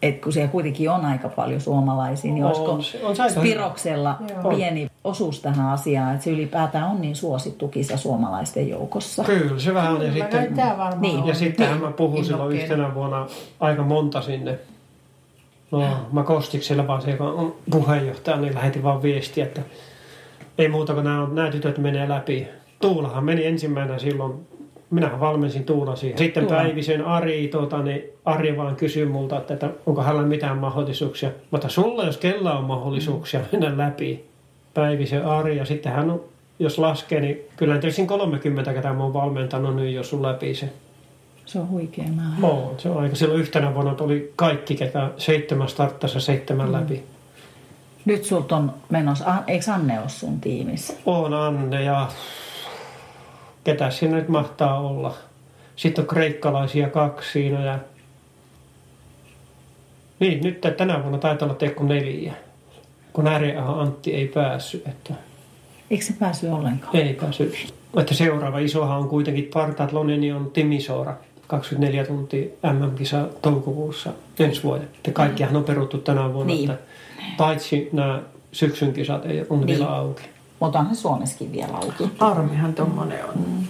[SPEAKER 1] Et kun siellä kuitenkin on aika paljon suomalaisia, niin
[SPEAKER 2] On,
[SPEAKER 1] olisiko
[SPEAKER 2] on
[SPEAKER 1] Spiroksella
[SPEAKER 3] Joo.
[SPEAKER 1] pieni osuus tähän asiaan, että se ylipäätään on niin suosittu kisa suomalaisten joukossa?
[SPEAKER 2] Kyllä, se vähän on. Ja sitten,
[SPEAKER 1] Niin.
[SPEAKER 3] on.
[SPEAKER 2] ja sittenhän mä puhun silloin
[SPEAKER 3] Innokkeena.
[SPEAKER 2] yhtenä vuonna aika monta sinne. No, mä Kostiksella vaan se, joka on puheenjohtaja, niin lähetin vaan viestiä, että ei muuta kuin nämä, nämä tytöt menee läpi. Tuulahan meni ensimmäisenä silloin, minähän valmensin Tuula siihen. Sitten
[SPEAKER 1] Tuula.
[SPEAKER 2] Päivisen Ari, tuota, niin Ari vaan kysyi multa, että, että onko hänellä mitään mahdollisuuksia. Mutta sulla, jos kella on mahdollisuuksia mennä läpi, Päivisen Ari, ja sitten hän on, jos laskee, niin kyllä tietysti 30, ketä mä oon valmentanut nyt, jos sun läpi se.
[SPEAKER 1] Se on huikea määrä.
[SPEAKER 2] On, se on aika. Silloin yhtenä vuonna oli kaikki, ketä seitsemän starttassa seitsemän mm. läpi.
[SPEAKER 1] Nyt sulta on menossa, eikö Anne ole sun tiimissä?
[SPEAKER 2] On Anne ja ketä siinä nyt mahtaa olla. Sitten on kreikkalaisia kaksi siinä ja niin, nyt tänä vuonna taitaa olla Teekku neljä, kun Äreähän Antti ei päässyt. Että...
[SPEAKER 1] Eikö se päässyt ollenkaan?
[SPEAKER 2] Ei päässyt. Että seuraava isohan on kuitenkin Partatloneni on Timisoara. 24 tuntia MM-kisa toukokuussa ensi vuoden. Että kaikkihan on peruttu tänä vuonna. Niin. Että paitsi nämä syksyn kisat ei on niin. vielä auki.
[SPEAKER 1] Mutta onhan Suomessakin vielä auki.
[SPEAKER 3] Armihan tuommoinen on. Mm.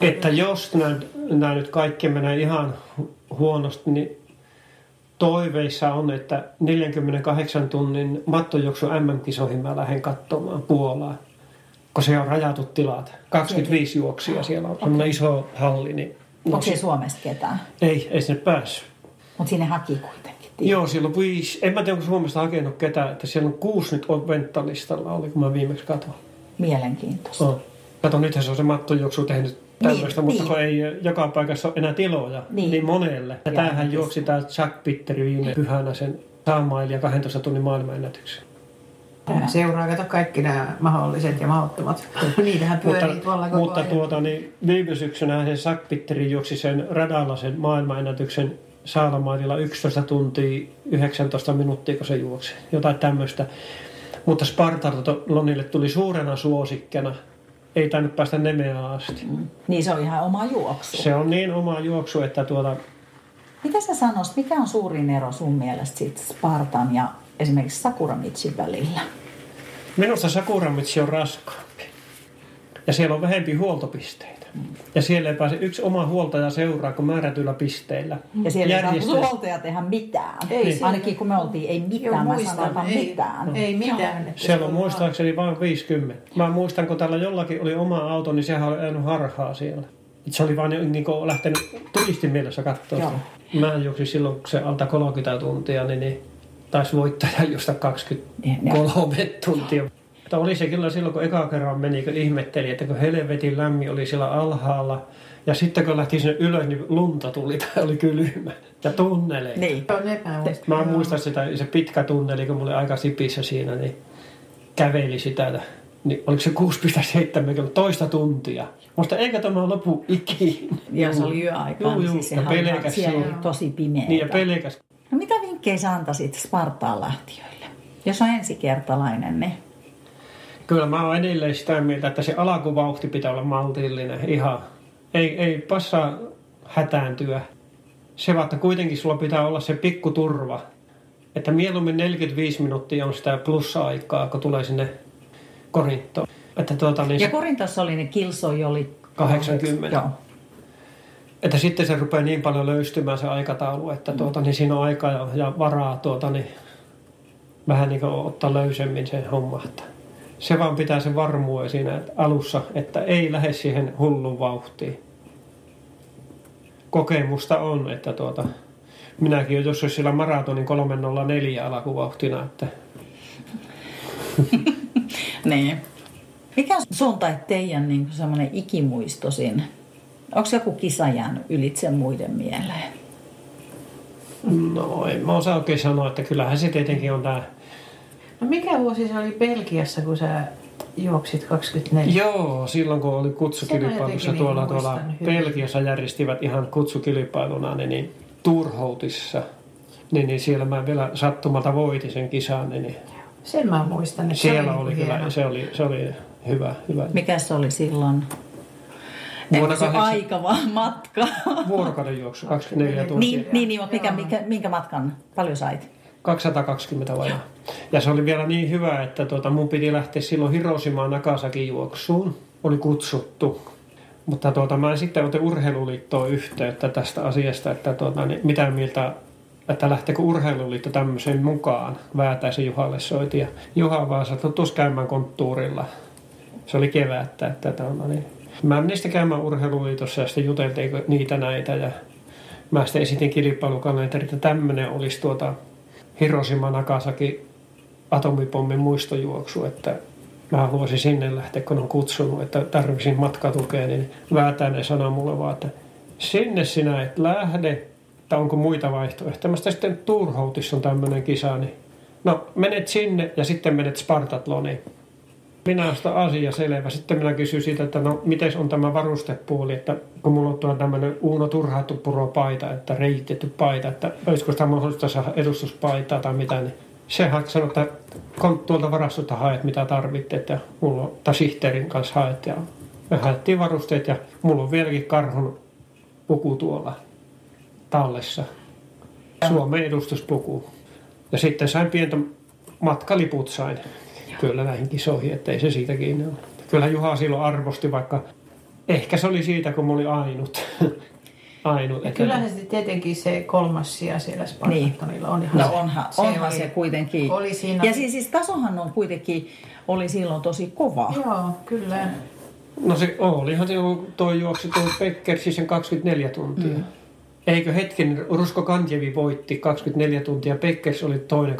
[SPEAKER 2] Että jos nämä, nyt kaikki menee ihan huonosti, niin toiveissa on, että 48 tunnin mattojuoksu MM-kisoihin mä lähden katsomaan Puolaa. Kun se on rajatut tilat. 25 Sekin. juoksia siellä on. Okay. iso halli. Niin
[SPEAKER 1] Onko se Suomesta ketään?
[SPEAKER 2] Ei, ei sinne päässyt.
[SPEAKER 1] Mutta sinne haki kuitenkin.
[SPEAKER 2] Tiedä. Joo, siellä on viisi. En mä tiedä, onko Suomesta hakenut ketään. Että siellä on kuusi nyt on venttaalistalla, oli kun mä viimeksi katsoin.
[SPEAKER 1] Mielenkiintoista.
[SPEAKER 2] On. Kato, nythän se on se mattojuoksu tehnyt tämmöistä, niin, mutta niin. kun ei joka paikassa ole enää tiloja, niin, niin monelle. Ja, ja tämähän juoksi tämä Jack Pitteri viime pyhänä sen 100 mailia 12 tunnin maailmanennätyksen.
[SPEAKER 3] Seuraa kato kaikki nämä mahdolliset ja mahdottomat. Niitähän pyörii mutta, tuolla koko
[SPEAKER 2] Mutta ajan. tuota, niin viime syksynä se Jack Pitteri juoksi sen radalla sen maailmanennätyksen Saalamaililla 11 tuntia 19 minuuttia, kun se juoksi. Jotain tämmöistä. Mutta Spartalonille tuli suurena suosikkena ei tainnut päästä Nemeään asti. Mm.
[SPEAKER 1] Niin se on ihan oma juoksu.
[SPEAKER 2] Se on niin oma juoksu, että tuota...
[SPEAKER 1] Mitä sä sanoisit, mikä on suurin ero sun mielestä sit Spartan ja esimerkiksi Sakuramitsin välillä?
[SPEAKER 2] Minusta Sakuramitsi on raskaampi. Ja siellä on vähempi huoltopisteitä. Ja siellä ei pääse yksi oma huoltaja seuraa kuin määrätyillä pisteillä.
[SPEAKER 1] Ja siellä ei saa huoltaja tehdä mitään. Ei, niin. Ainakin kun me oltiin, ei mitään, Joo, mä muistan, ei, mitään.
[SPEAKER 3] Ei mitään.
[SPEAKER 2] Siellä on muistaakseni vain 50. Mä muistan, kun täällä jollakin oli oma auto, niin sehän oli ajanut harhaa siellä. Se oli vaan niin kuin lähtenyt turistin mielessä katsoa Joo. Mä juoksin silloin, kun se alta 30 tuntia, niin, niin taisi voittaja josta 23 tuntia. Mutta oli se kyllä silloin, kun eka kerran meni, kun ihmetteli, että kun helvetin lämmin oli siellä alhaalla, ja sitten kun lähti sinne ylös, niin lunta tuli tai oli kylmä. Ja tunneleita.
[SPEAKER 1] Niin.
[SPEAKER 2] Mä muistan sitä, se pitkä tunneli, kun mulla oli aika sipissä siinä, niin käveli sitä. Niin oliko se 6,7 toista tuntia. Musta eikä tämä lopu ikinä.
[SPEAKER 1] Ja se oli yöaikaan. Joo, siis ja pelkäs siellä oli tosi pimeä.
[SPEAKER 2] Niin ja pelkäs.
[SPEAKER 1] No mitä vinkkejä sä antaisit Spartaan lähtiöille? Jos on ensikertalainen, niin
[SPEAKER 2] Kyllä mä oon edelleen sitä mieltä, että se alkuvauhti pitää olla maltillinen. Ihan. Ei, ei passaa hätääntyä. Se että kuitenkin sulla pitää olla se pikku turva. Että mieluummin 45 minuuttia on sitä plussa-aikaa, kun tulee sinne Korintoon. Että tuota, niin
[SPEAKER 1] ja Korintossa oli ne kilsoi oli
[SPEAKER 2] 80. Joo. Että sitten se rupeaa niin paljon löystymään se aikataulu, että tuota, niin siinä on aikaa ja, ja varaa tuota, niin vähän niin kuin ottaa löysemmin sen homma. Että se vaan pitää sen varmuuden siinä alussa, että ei lähde siihen hullun vauhtiin. Kokemusta on, että tuota, minäkin jos olisi sillä maratonin 304 alkuvauhtina, että...
[SPEAKER 1] niin. Mikä sun tai teidän niin semmoinen ikimuistosin? Onko joku kisa jäänyt ylitse muiden mieleen?
[SPEAKER 2] No, en mä osaa oikein sanoa, että kyllähän se tietenkin on tämä
[SPEAKER 3] mikä vuosi se oli Belgiassa, kun sä juoksit 24?
[SPEAKER 2] Joo, silloin kun oli kutsukilpailussa tuolla, niin tuolla Belgiassa järjestivät ihan kutsukilpailuna niin, niin Turhoutissa. Niin, niin siellä mä vielä sattumalta voitin sen kisan. Niin, niin
[SPEAKER 3] sen mä muistan. Että
[SPEAKER 2] siellä se oli, oli kyllä, se oli, se oli hyvä, hyvä.
[SPEAKER 1] Mikä se oli silloin? Vuonna se aika vaan matka.
[SPEAKER 2] Vuorokauden juoksu, 24 tuntia.
[SPEAKER 1] Niin, niin, niin mikä, mikä, minkä matkan? Paljon sait?
[SPEAKER 2] 220 vajaa. Ja se oli vielä niin hyvä, että tuota, mun piti lähteä silloin Hiroshimaan Nakasakin juoksuun. Oli kutsuttu. Mutta tuota, mä en sitten otin urheiluliittoon yhteyttä tästä asiasta, että tuota, niin mitä mieltä että lähteekö urheiluliitto tämmöiseen mukaan. Väätäisen Juhalle soiti ja Juha vaan sanoi, että käymään konttuurilla. Se oli kevättä, että tuota, niin. Mä menin sitten käymään urheiluliitossa ja sitten juteltiin niitä näitä ja mä sitten esitin kilpailukalenterin, että tämmöinen olisi tuota Hiroshima Nagasaki atomipommin muistojuoksu, että mä haluaisin sinne lähteä, kun on kutsunut, että tarvisin matkatukea, niin Väätäinen sanoi mulle vaan, että sinne sinä et lähde, tai onko muita vaihtoehtoja. Mä sitten Turhoutissa on tämmöinen kisa, niin no menet sinne ja sitten menet Spartatloniin. Minä sitä asia selvä. Sitten minä kysyin siitä, että no miten on tämä varustepuoli, että kun mulla on tuo tämmöinen Uuno Turhaattu Puro paita, että reitetty paita, että olisiko sitä mahdollista saada edustuspaitaa tai mitä, niin se sanoi, että tuolta varastosta haet mitä tarvitset että mulla on, tai sihteerin kanssa haet ja me haettiin varusteet ja mulla on vieläkin karhun puku tuolla tallessa. Suomen edustuspuku. Ja sitten sain pientä matkaliput sain kyllä näihin kisoihin, ettei se siitä kiinni ole. Kyllä Juha silloin arvosti, vaikka ehkä se oli siitä, kun mä olin ainut. ainut.
[SPEAKER 3] Ja kyllähän se tietenkin se kolmas sija siellä Spartatonilla niin. on ihan
[SPEAKER 1] no se, onhan, se, onhan oli, se kuitenkin. Oli siinä. Ja siis, siis tasohan on kuitenkin, oli silloin tosi kova.
[SPEAKER 3] Joo, kyllä.
[SPEAKER 2] No se olihan se, tuo juoksi tuo Pekkersi sen 24 tuntia. Mm. Eikö hetken, Rusko Kantjevi voitti 24 tuntia, Pekkers oli toinen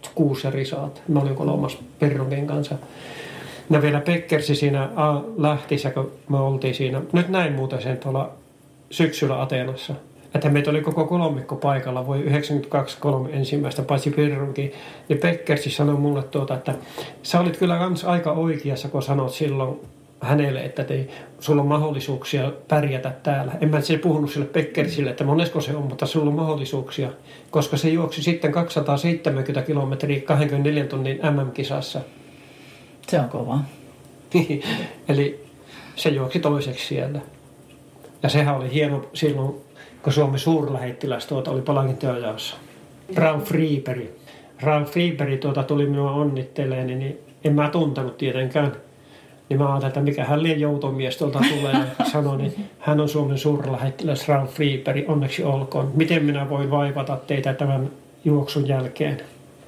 [SPEAKER 2] 26 ja Risaat. Mä olin kolmas Perrokin kanssa. Ja vielä Pekkersi siinä lähtissä, kun me oltiin siinä. Nyt näin muuten sen tuolla syksyllä Ateenassa. Että meitä oli koko kolmikko paikalla, voi 92 kolme ensimmäistä, paitsi Pirrunkin. Ja Pekkersi sanoi mulle tuota, että sä olit kyllä kans aika oikeassa, kun sanot silloin hänelle, että te, sulla on mahdollisuuksia pärjätä täällä. En mä se puhunut sille Pekkersille, että monesko se on, mutta sulla on mahdollisuuksia, koska se juoksi sitten 270 kilometriä 24 tunnin MM-kisassa.
[SPEAKER 1] Se on kova.
[SPEAKER 2] Eli se juoksi toiseksi siellä. Ja sehän oli hieno silloin, kun Suomen suurlähettiläs tuota oli Palankin työjaossa. Raun Friiperi. Raun Friiperi tuota tuli minua onnitteleen, niin en mä tuntenut tietenkään – niin mä ajattelin, että mikä hän joutomies tuolta tulee ja sanoin, niin hän on Suomen suurlähettiläs Ralf Friiperi, onneksi olkoon. Miten minä voin vaivata teitä tämän juoksun jälkeen?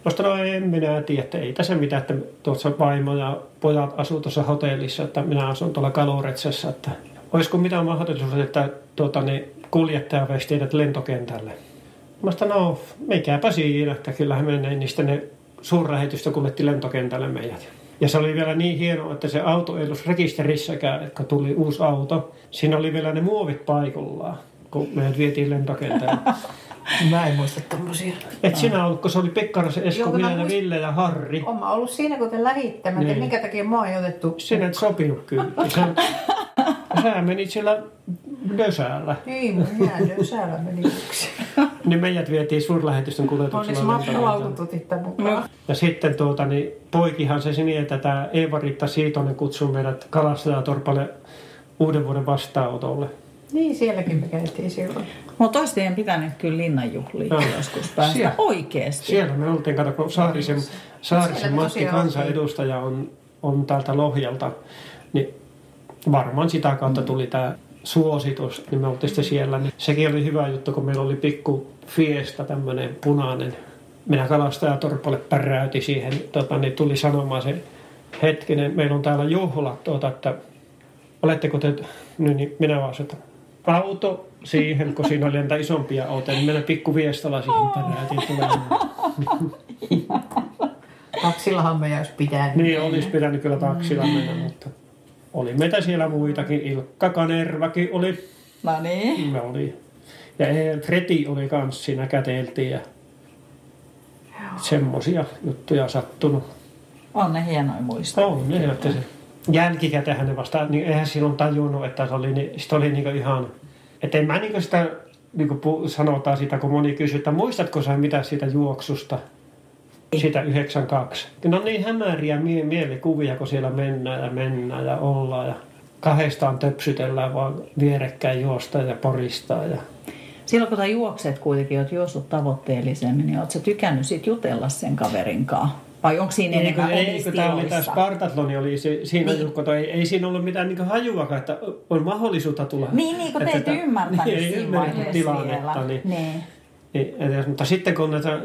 [SPEAKER 2] Mä no en minä tiedä, että ei tässä mitään, että tuossa vaimo ja pojat asuu tuossa hotellissa, että minä asun tuolla Kaloretsassa, että olisiko mitään mahdollisuutta, että tuota, niin kuljettaja veisi teidät lentokentälle. Mä sanoin, no mikäpä siinä, että kyllähän menee, niin sitten ne suurlähetystä kuljetti lentokentälle meidät. Ja se oli vielä niin hieno, että se auto ei ollut rekisterissäkään, että tuli uusi auto. Siinä oli vielä ne muovit paikallaan, kun meidät vietiin lentokentälle.
[SPEAKER 3] Mä en muista tämmöisiä.
[SPEAKER 2] Et sinä ollut, kun se oli Pekkarasen Esko, Joo, minä, muist... Ville ja Harri.
[SPEAKER 3] Olen ollut siinä, kun te lähitte. Mä niin. minkä takia mua ei otettu.
[SPEAKER 2] Sinä et sopinut kyllä. Sä, menit siellä Dösäällä.
[SPEAKER 3] Niin, minä Dösäällä menin yksi.
[SPEAKER 2] niin meidät vietiin suurlähetystön kuljetuksella.
[SPEAKER 3] Onneksi matkalaukut mukaan.
[SPEAKER 2] Ja sitten tuota, niin poikihan se niin, että tämä Eeva-Ritta Siitonen kutsui meidät Kalastajatorpalle uuden vuoden vastaanotolle.
[SPEAKER 3] Niin, sielläkin me käytiin silloin.
[SPEAKER 1] Mutta olisi teidän pitänyt kyllä linnanjuhliin no. joskus päästä siellä, oikeasti.
[SPEAKER 2] Siellä me oltiin, kato, kun Saarisen, Saarisen Matti kansanedustaja on, on täältä Lohjalta, niin varmaan sitä kautta tuli tämä suositus, niin me oltiin sitten siellä. Niin sekin oli hyvä juttu, kun meillä oli pikku fiesta, tämmöinen punainen. Minä kalastajatorpalle päräyti siihen, tota, niin tuli sanomaan se hetkinen, meillä on täällä juhla, tuota, että oletteko te, niin, niin minä vaan että auto siihen, kun siinä oli entä isompia autoja, niin meillä pikku viestala siihen päräytiin tulemaan.
[SPEAKER 3] Taksillahan me olisi pitänyt.
[SPEAKER 2] Niin, olisi pitänyt kyllä taksilla mennä, mutta oli meitä siellä muitakin. Ilkka Kanervakin oli.
[SPEAKER 1] No niin.
[SPEAKER 2] Me oli. Ja Freti oli kans siinä käteltiin ja semmosia juttuja sattunut.
[SPEAKER 1] On ne hienoja muistoja.
[SPEAKER 2] On ne, että se jälkikäteen ne vasta, niin eihän silloin tajunnut, että se oli, niin, oli niinku ihan, että en mä niinku sitä niinku sanotaan sitä, kun moni kysyy, että muistatko sä mitä siitä juoksusta? Sitä 92. No niin hämäriä mie- mielikuvia, kun siellä mennään ja mennään ja ollaan ja kahdestaan töpsytellään vaan vierekkäin juosta ja poristaa. Ja...
[SPEAKER 1] Silloin kun juokset kuitenkin, olet juossut tavoitteellisemmin, niin oletko tykännyt sit jutella sen kaverin kanssa? Vai onko siinä
[SPEAKER 2] ei, enemmän ei, kun tämä oli tämä Spartatloni, oli se, siinä niin. Jukko, ei, ei siinä ollut mitään niin hajuakaan, että on mahdollisuutta tulla.
[SPEAKER 1] Niin, niin kun te ette ymmärtänyt niin,
[SPEAKER 2] siinä vaiheessa tilannetta. Niin, niin. Niin, mutta sitten kun näitä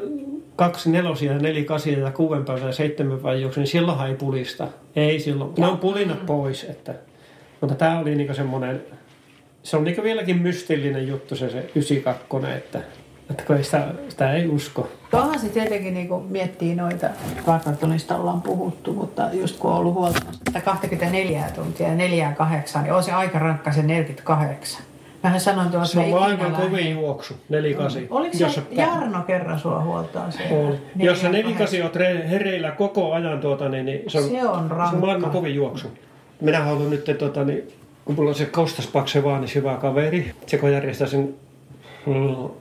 [SPEAKER 2] kaksi nelosia ja nelikasia ja kuuden päivän ja seitsemän päivän juoksu, niin silloinhan ei pulista. Ei silloin. Ne on pulinat pois. Että, mutta tämä oli niinku semmoinen, se on niinku vieläkin mystillinen juttu se, se 92, että, että kun ei sitä, sitä ei usko.
[SPEAKER 3] Tuohan se tietenkin niinku miettii noita, Spartatonista ollaan puhuttu, mutta just kun on ollut huolta 24 tuntia ja 4 8, niin on se aika rankka se 48. Mähän sanoin tuossa,
[SPEAKER 2] Se on
[SPEAKER 3] lähde.
[SPEAKER 2] kovin juoksu, nelikasi.
[SPEAKER 3] Oliko
[SPEAKER 2] Jos
[SPEAKER 3] se Jarno kerran sua huoltaa siellä?
[SPEAKER 2] Oli. Jos sä nelikasi oot re- hereillä koko ajan, tuota, niin, niin se on,
[SPEAKER 3] Se on
[SPEAKER 2] se on maailman kovin juoksu. Minä haluan nyt, tuota, niin, kun mulla on se Kostas Paksevaanis hyvä kaveri, se kun järjestää sen mm,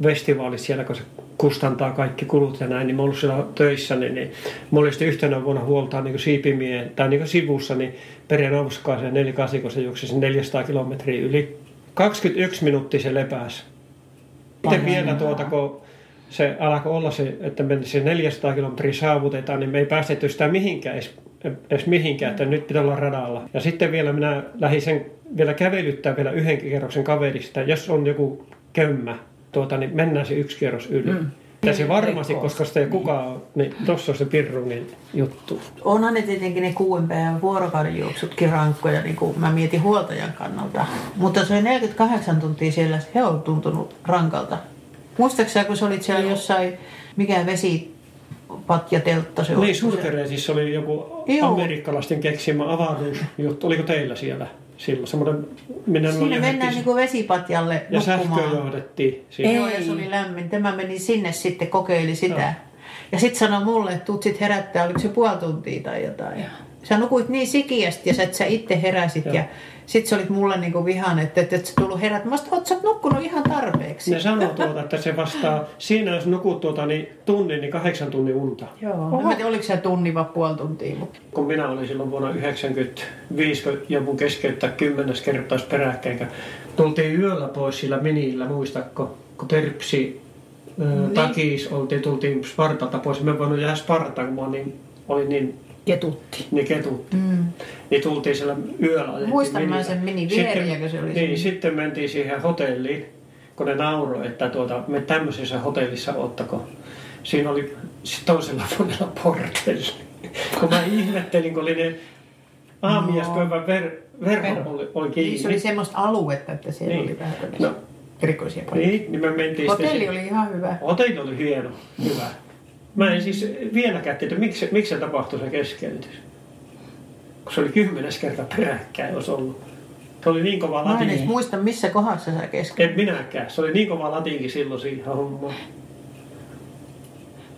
[SPEAKER 2] festivaalit siellä, kun se kustantaa kaikki kulut ja näin, niin mä ollut siellä töissä, niin, niin mulla oli sitten yhtenä vuonna huoltaa niin siipimien, tai niin sivussa, niin Perjan Auskaisen nelikasi, kun se juoksi sen 400 kilometriä yli. 21 minuuttia se lepäsi. Sitten vielä tuota, kun se alkoi olla se, että me se 400 kilometriä saavutetaan, niin me ei päästetty sitä mihinkään edes, edes mihinkään, että nyt pitää olla radalla. Ja sitten vielä minä lähdin sen vielä kävelyttää vielä yhden kerroksen kaverista. Jos on joku kömmä, tuota, niin mennään se yksi kierros yli. Mm. Ja se varmasti, koska sitä ei kukaan ole, niin tossa on se pirrungin juttu.
[SPEAKER 3] Onhan ne tietenkin ne kuuden päivän vuorokauden juoksutkin rankkoja, niin kuin mä mietin huoltajan kannalta. Mutta se 48 tuntia siellä, se on tuntunut rankalta. Muistaaksä, kun sä olit siellä jossain, mikä vesipatjateltta se oli?
[SPEAKER 2] Niin, Surkereisissä oli joku
[SPEAKER 3] Joo.
[SPEAKER 2] amerikkalaisten keksimä avaruusjuttu. Oliko teillä siellä silloin? Semmoinen,
[SPEAKER 3] Siinä mennään niin kuin vesipatjalle
[SPEAKER 2] ja sähköä
[SPEAKER 3] nukkumaan.
[SPEAKER 2] johdettiin siinä.
[SPEAKER 3] Joo, ja se oli lämmin. Tämä meni sinne sitten, kokeili sitä. Ja sitten sanoi mulle, että tuut sit herättää, oliko se puoli tuntia tai jotain. Sä nukuit niin sikiästi ja sä, että sä itse heräsit.
[SPEAKER 2] Joo.
[SPEAKER 3] Ja sitten se olit mulle niinku vihan, että et, et sä tullut herät. Mä sanoin, että sä nukkunut ihan tarpeeksi.
[SPEAKER 2] Ne sanoo tuota, että se vastaa, siinä jos nukut tuota, niin tunnin, niin kahdeksan tunnin unta.
[SPEAKER 3] Joo. En mä tiedä, oliko se tunni vai puoli tuntia. Mutta...
[SPEAKER 2] Kun minä olin silloin vuonna 1995, kun joku keskeyttää kymmenes kertaus peräkkäin. kun Tultiin yöllä pois sillä minillä, muistatko, kun Terpsi niin. takis, oltiin, tultiin Spartalta pois. Me voinut jäädä Spartaan, kun mä olin, oli niin,
[SPEAKER 1] Ketutti.
[SPEAKER 2] niin ketuttu. Mm. Niin tultiin siellä yöllä.
[SPEAKER 3] Muistan mä
[SPEAKER 2] minillä.
[SPEAKER 3] sen mini
[SPEAKER 2] Sitten-
[SPEAKER 3] se oli
[SPEAKER 2] Niin,
[SPEAKER 3] siinä.
[SPEAKER 2] sitten mentiin siihen hotelliin, kun ne nauroi, että tuota, me tämmöisessä hotellissa ottako. Siinä oli toisella puolella portelli. kun mä ihmettelin, kun oli ne aamiaispöydän ver, verho oli, oli kiinni.
[SPEAKER 3] Niin, se oli semmoista aluetta, että siellä
[SPEAKER 2] Niin.
[SPEAKER 3] oli vähän
[SPEAKER 2] No.
[SPEAKER 3] erikoisia paikkoja.
[SPEAKER 2] Niin, niin me mentiin
[SPEAKER 3] Hotelli
[SPEAKER 2] sitten...
[SPEAKER 3] oli ihan hyvä.
[SPEAKER 2] Hotelli oli hieno, hyvä. Mä en siis vieläkään tiedä, miksi, miksi se tapahtui se keskeytys. Kun se oli kymmenes kerta peräkkäin, olisi ollut. Se oli niin kova
[SPEAKER 3] Mä en edes
[SPEAKER 2] latinki.
[SPEAKER 3] muista, missä kohdassa sä kesken.
[SPEAKER 2] En minäkään. Se oli niin kova latinki silloin siihen hommaan.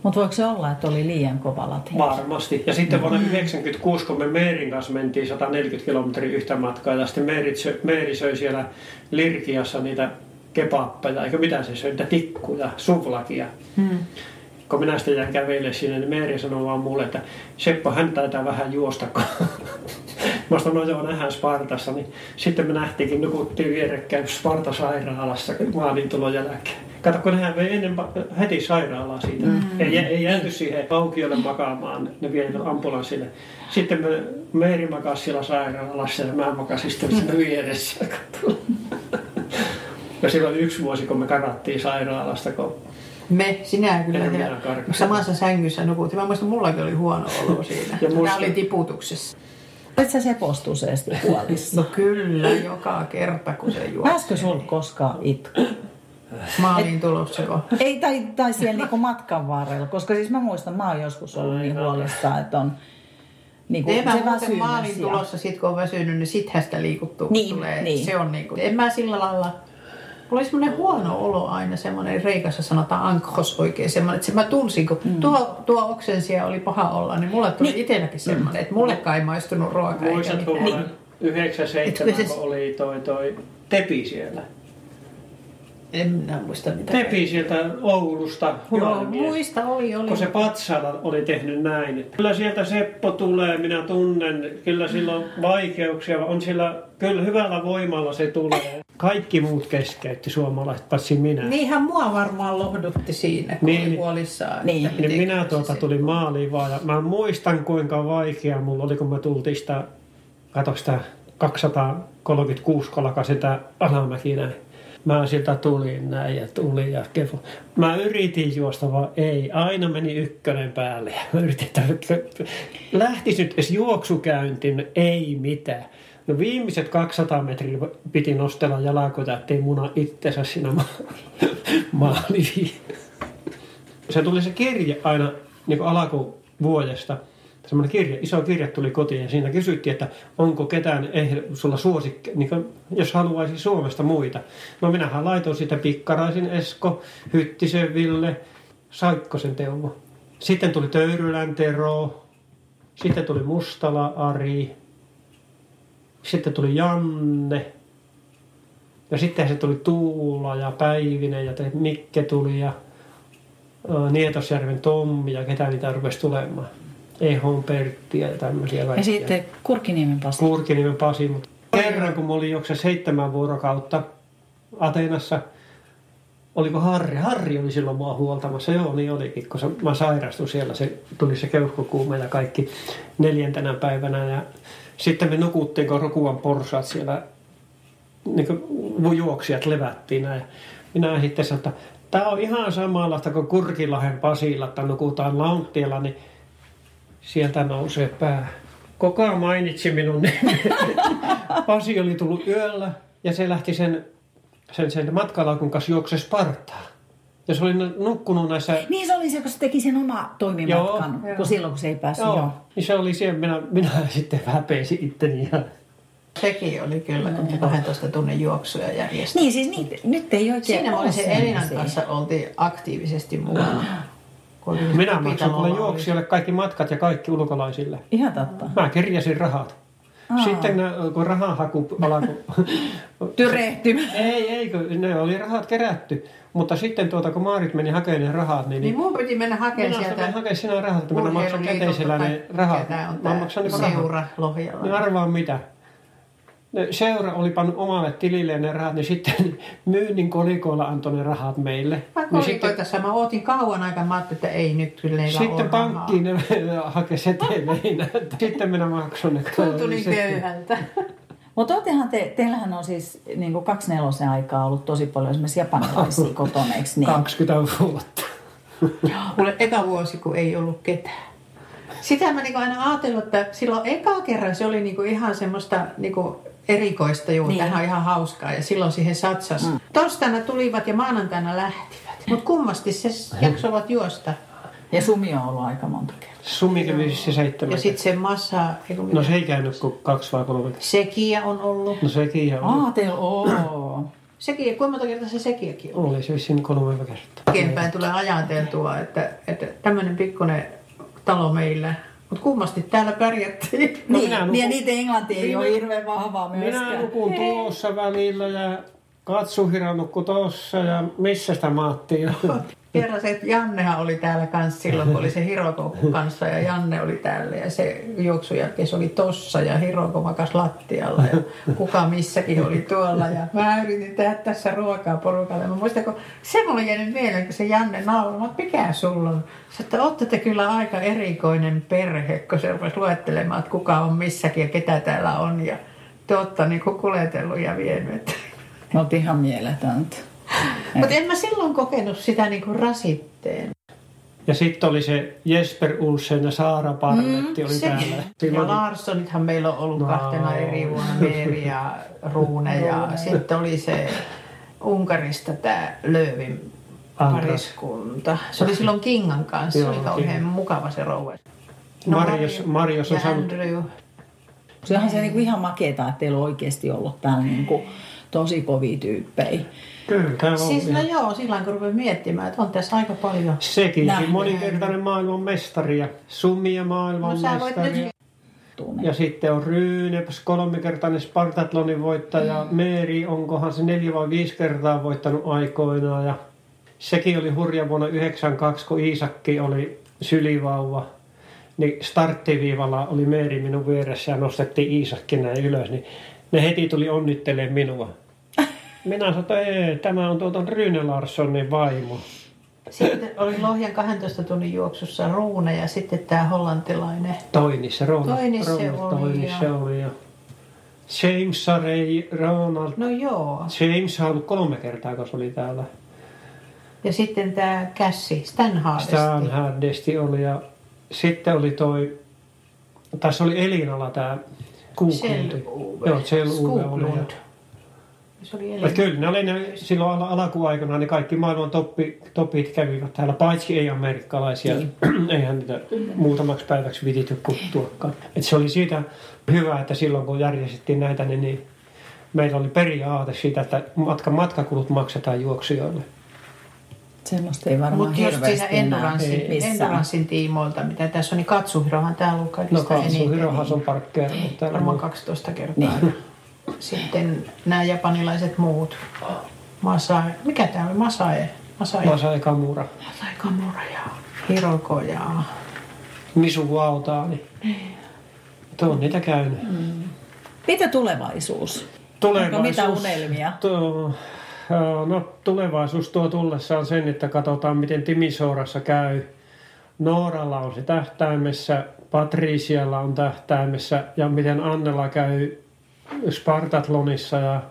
[SPEAKER 1] Mutta voiko se olla, että oli liian kova latin?
[SPEAKER 2] Varmasti. Ja sitten vuonna 1996, kun me Meerin kanssa mentiin 140 kilometriä yhtä matkaa, ja sitten Meeri söi, Meeri söi siellä Lirkiassa niitä kebappeja, eikö mitä se söi, niitä tikkuja, suvlakia.
[SPEAKER 3] Hmm.
[SPEAKER 2] Kun minä sitten jäin kävelemään sinne, niin Meeri sanoi vaan mulle, että Seppo, hän taitaa vähän juosta. kun-" Mä sanoin, no joo, nähdään Spartassa. Niin sitten me nähtiinkin, nukuttiin vierekkäin Sparta-sairaalassa maaliin tulon jälkeen. Kato, kun nehän vei ennen heti sairaalaa siitä. Mm. Ei, ei jääty siihen aukiolle makaamaan, ne vei ambulanssille. Sitten me, Meeri makasi siellä sairaalassa ja mä makasin sitten siinä vieressä. kato. Ja silloin yksi vuosi, kun me karattiin sairaalasta, kun
[SPEAKER 3] Me, sinä kyllä.
[SPEAKER 2] En
[SPEAKER 3] ja samassa sängyssä nukuttiin. Mä muistan, mullakin oli huono olo siinä.
[SPEAKER 2] Ja musta-
[SPEAKER 3] oli tiputuksessa.
[SPEAKER 1] Olit sä sepostuseesti huolissa?
[SPEAKER 3] No kyllä, joka kerta kun se juoksi.
[SPEAKER 1] Pääskö sul koskaan itku?
[SPEAKER 3] Maaliin tulossa, kun...
[SPEAKER 1] Ei, tai, tai siellä niinku matkan varrella, koska siis mä muistan, mä oon joskus ollut niin huolissaan, että on niinku,
[SPEAKER 3] En mä
[SPEAKER 1] se
[SPEAKER 3] muuten
[SPEAKER 1] ja-
[SPEAKER 3] tulossa, sit kun on väsynyt, niin sittenhän sitä liikuttuu,
[SPEAKER 1] Niin,
[SPEAKER 3] tulee.
[SPEAKER 1] niin.
[SPEAKER 3] Se on niinku, en mä sillä lailla, mulla oli semmoinen huono olo aina, semmoinen reikassa sanotaan ankhos oikein, semmoinen, että se mä tunsin, kun mm. tuo, tuo oksensia oli paha olla, niin mulle tuli niin. itselläkin semmoinen, että mullekaan ei maistunut ruoka eikä
[SPEAKER 2] Muistatko vuonna 97,
[SPEAKER 3] Etkö se-
[SPEAKER 2] kun oli toi, toi Tepi siellä?
[SPEAKER 3] En minä muista mitä.
[SPEAKER 2] Tepi sieltä Oulusta,
[SPEAKER 3] Joo, muista, oli, oli.
[SPEAKER 2] Kun se Patsala oli tehnyt näin. että Kyllä sieltä Seppo tulee, minä tunnen. Kyllä sillä on vaikeuksia. On sillä, kyllä hyvällä voimalla se tulee. Kaikki muut keskeytti suomalaiset, paitsi minä.
[SPEAKER 3] Niinhän mua varmaan lohdutti siinä, kun
[SPEAKER 2] Niin,
[SPEAKER 3] oli
[SPEAKER 2] niin.
[SPEAKER 3] huolissaan.
[SPEAKER 1] Niin.
[SPEAKER 2] Niin minä tuota tulin maaliin vaan. Ja mä muistan kuinka vaikea mulla oli, kun mä tultiin sitä, kato sitä 236 kolka sitä alamäki näin. Mä sieltä tulin näin ja tulin ja kevo. Mä yritin juosta vaan ei. Aina meni ykkönen päälle. Mä yritin, että lähtis nyt edes juoksukäyntiin. Ei mitään. No viimeiset 200 metriä piti nostella jalkoja, ettei muna itsensä siinä ma- maaliin. Se tuli se kirje aina niin alkuvuodesta. semmoinen kirja, iso kirja tuli kotiin ja siinä kysyttiin, että onko ketään eh, sulla suosikki, niin kuin, jos haluaisi Suomesta muita. No minähän laitoin sitä Pikkaraisin Esko, Hyttisen Ville, Saikkosen Teuvo. Sitten tuli Töyrylän Tero, sitten tuli Mustala Ari, sitten tuli Janne, ja sitten se tuli Tuula ja Päivinen ja Mikke tuli ja Nietosjärven Tommi ja ketä niitä rupesi tulemaan. Ehon Pertti ja tämmöisiä
[SPEAKER 1] kaikkia. Ja sitten Kurkiniemen Pasi.
[SPEAKER 2] Kurkiniemen Pasi, mutta kerran kun mä olin juokse seitsemän vuorokautta Ateenassa, oliko Harri? Harri oli silloin mua huoltamassa. Joo, niin olikin, kun mä sairastuin siellä. Se tuli se keuhkokuume ja kaikki neljäntenä päivänä. Ja sitten me nukuttiin, kun Rokuan porsaat siellä niin juoksijat levättiin. Ja minä sitten sanoin, että tämä on ihan samanlaista kuin Kurkilahen Pasilla, että nukutaan Launttiella, niin sieltä nousee pää. Koko mainitsi minun nimen. Pasi oli tullut yöllä ja se lähti sen, sen, sen matkalaukun kanssa juokse Spartaa. Ja se oli nukkunut näissä...
[SPEAKER 1] Niin se oli se, kun se teki sen oma toimimatkan, joo, kun silloin kun se ei päässyt. Joo, joo.
[SPEAKER 2] Niin se oli siellä, minä, minä sitten häpesin itteni ja
[SPEAKER 3] Sekin oli kyllä, kun me 12 tunnin juoksuja järjestettiin.
[SPEAKER 1] Niin, siis niitä, nyt ei oikein
[SPEAKER 3] Siinä oli se Elinan kanssa oltiin aktiivisesti mukana.
[SPEAKER 2] Minä maksan kuule juoksijoille kaikki matkat ja kaikki ulkolaisille.
[SPEAKER 1] Ihan totta.
[SPEAKER 2] Mä kirjasin rahat. Aa. Sitten kun rahahaku alkoi...
[SPEAKER 1] Tyrehtymään.
[SPEAKER 2] ei, ei, kun ne oli rahat kerätty. Mutta sitten tuota, kun Maarit meni hakemaan ne rahat, niin...
[SPEAKER 3] Niin mun piti mennä hakemaan sieltä... Minä
[SPEAKER 2] hakea sinä rahat, että minä maksan käteisellä ne rahat.
[SPEAKER 3] Mä maksan niin seura Lohjalla.
[SPEAKER 2] Niin arvaa mitä seura oli pannut omalle tilille ne rahat, niin sitten myynnin kolikoilla antoi ne rahat meille.
[SPEAKER 3] Mä
[SPEAKER 2] niin
[SPEAKER 3] sitten, tässä mä ootin kauan aikaa, mä ajattelin, että ei nyt kyllä
[SPEAKER 2] Sitten pankkiin ne hakesi seteleinä. Sitten minä maksoin ne.
[SPEAKER 3] Tuntui niin köyhältä.
[SPEAKER 1] Mutta oottehan te, teillähän on siis niin kuin kaksi nelosen aikaa ollut tosi paljon esimerkiksi japanilaisia kotona, eikö niin?
[SPEAKER 2] 20 vuotta.
[SPEAKER 3] Mulle eka vuosi, kun ei ollut ketään. Sitä mä niinku aina ajatellut, että silloin eka kerran se oli niinku ihan semmoista niinku erikoista, juu, niin. tähän on ihan hauskaa ja silloin siihen satsas. Mm. Torstaina tulivat ja maanantaina lähtivät. Mutta kummasti se jaksovat juosta.
[SPEAKER 1] Ja Sumi on ollut aika monta kertaa.
[SPEAKER 2] Sumi kävi se seitsemän.
[SPEAKER 3] Ja sitten se massa...
[SPEAKER 2] No se ei käynyt kuin kaksi vai kolme kertaa.
[SPEAKER 3] Sekiä on ollut.
[SPEAKER 2] No sekiä on ollut.
[SPEAKER 1] Aa, teillä on.
[SPEAKER 3] Sekiä, kuinka monta kertaa se sekiäkin
[SPEAKER 2] on? Oli se vissiin kolme kertaa.
[SPEAKER 3] Kenpäin tulee ajateltua, että, että tämmöinen pikkuinen talo meillä mutta kummasti täällä pärjättiin.
[SPEAKER 1] No niin, nukun, ja niitä englanti ei minä, ole hirveän vahvaa myöskään.
[SPEAKER 2] Minä nukun tuossa välillä ja Katsuhira nukkui tuossa ja missä sitä maattiin?
[SPEAKER 3] Kerran se, että Jannehan oli täällä kanssa silloin, kun oli se Hiroko kanssa ja Janne oli täällä ja se se oli tossa ja Hiroko makas lattialla ja kuka missäkin oli tuolla ja mä yritin tehdä tässä ruokaa porukalle. Mä muistan, kun se mulle jäänyt mieleen, kun se Janne nauroi, mikä sulla on? Se, että olette te kyllä aika erikoinen perhe, kun se rupesi luettelemaan, että kuka on missäkin ja ketä täällä on ja te olette niin kuletellut ja vienyt.
[SPEAKER 1] Me ihan mieletöntä.
[SPEAKER 3] Mutta en mä silloin kokenut sitä niinku rasitteen.
[SPEAKER 2] Ja sitten oli se Jesper Ulsen ja Saara Parvetti mm, oli se, täällä.
[SPEAKER 3] Silloin... Ja Larssonithan meillä on ollut no. kahtena eri vuonna, Meeri ja Ruune. ja sitten oli se Unkarista tämä Löövin pariskunta. Se oli silloin Kingan kanssa, Joo, oli kauhean King. mukava se rouva.
[SPEAKER 2] No, Marius, Marius on saanut...
[SPEAKER 1] Se onhan se niinku ihan makeeta, että teillä on oikeasti ollut täällä niinku tosi kovia tyyppejä.
[SPEAKER 3] Kyllä, on Siis no joo, silloin kun rupeaa miettimään, että on tässä aika paljon
[SPEAKER 2] Sekin, nähnyt. moninkertainen maailman mestari ja summia maailman no, mestari. Nyt... Ja sitten on Ryyneps, kolmikertainen Spartatlonin voittaja. Mm. Meeri, onkohan se neljä vai viisi kertaa voittanut aikoinaan. Ja sekin oli hurja vuonna 92, kun Iisakki oli sylivauva. Niin starttiviivalla oli Meeri minun vieressä ja nostettiin Iisakki näin ylös. Niin ne heti tuli onnittelemaan minua. Minä sanoin, että ei, tämä on tuota Ryyne Larssonin vaimo.
[SPEAKER 3] Sitten oli Lohjan 12 tunnin juoksussa Ruune ja sitten tämä hollantilainen.
[SPEAKER 2] Toinissa, Ronald.
[SPEAKER 3] Toinissa Ronald, oli.
[SPEAKER 2] Toinissa ja... oli ja... James Sarey, Ronald.
[SPEAKER 3] No joo.
[SPEAKER 2] James on ollut kolme kertaa, kun se oli täällä.
[SPEAKER 3] Ja sitten tämä Kässi, Stan Hardesti.
[SPEAKER 2] Stan Hardesti oli ja sitten oli toi, tässä oli Elinalla tämä Kuuklund. Joo, Kjell Uwe oli. Ja
[SPEAKER 3] Se oli
[SPEAKER 2] kyllä ne oli ne, silloin al- alkuaikana, niin kaikki maailman toppi, topit kävivät täällä, paitsi ei amerikkalaisia.
[SPEAKER 1] Niin.
[SPEAKER 2] Eihän niitä muutamaksi päiväksi vitity kuttuakaan. Et se oli siitä hyvä, että silloin kun järjestettiin näitä, niin, niin meillä oli periaate siitä, että matka, matkakulut maksetaan juoksijoille.
[SPEAKER 1] Semmoista ei varmaan
[SPEAKER 3] Mutta just siinä enduranssin, enduranssin tiimoilta, mitä tässä on, niin Katsuhirohan täällä on
[SPEAKER 2] No
[SPEAKER 3] kaikista
[SPEAKER 2] Hirohan
[SPEAKER 3] eniten.
[SPEAKER 2] on parkkeerannut täällä.
[SPEAKER 3] Varmaan
[SPEAKER 2] mun-
[SPEAKER 3] 12 kertaa.
[SPEAKER 1] Niin.
[SPEAKER 3] Sitten nämä japanilaiset muut. Masai, mikä tämä oli? Masai? Masai?
[SPEAKER 2] Masai Kamura,
[SPEAKER 3] Masai Kamura ja Hiroko ja...
[SPEAKER 2] Misu Vautaani. Tuo on niitä käynyt.
[SPEAKER 1] Mitä tulevaisuus?
[SPEAKER 2] Tulevaisuus,
[SPEAKER 1] Onko mitä unelmia?
[SPEAKER 2] Tuo, no, tulevaisuus tuo tullessaan sen, että katsotaan miten Timisoorassa käy. Nooralla on se tähtäimessä, Patricialla on tähtäimessä ja miten Annella käy Spartatlonissa ja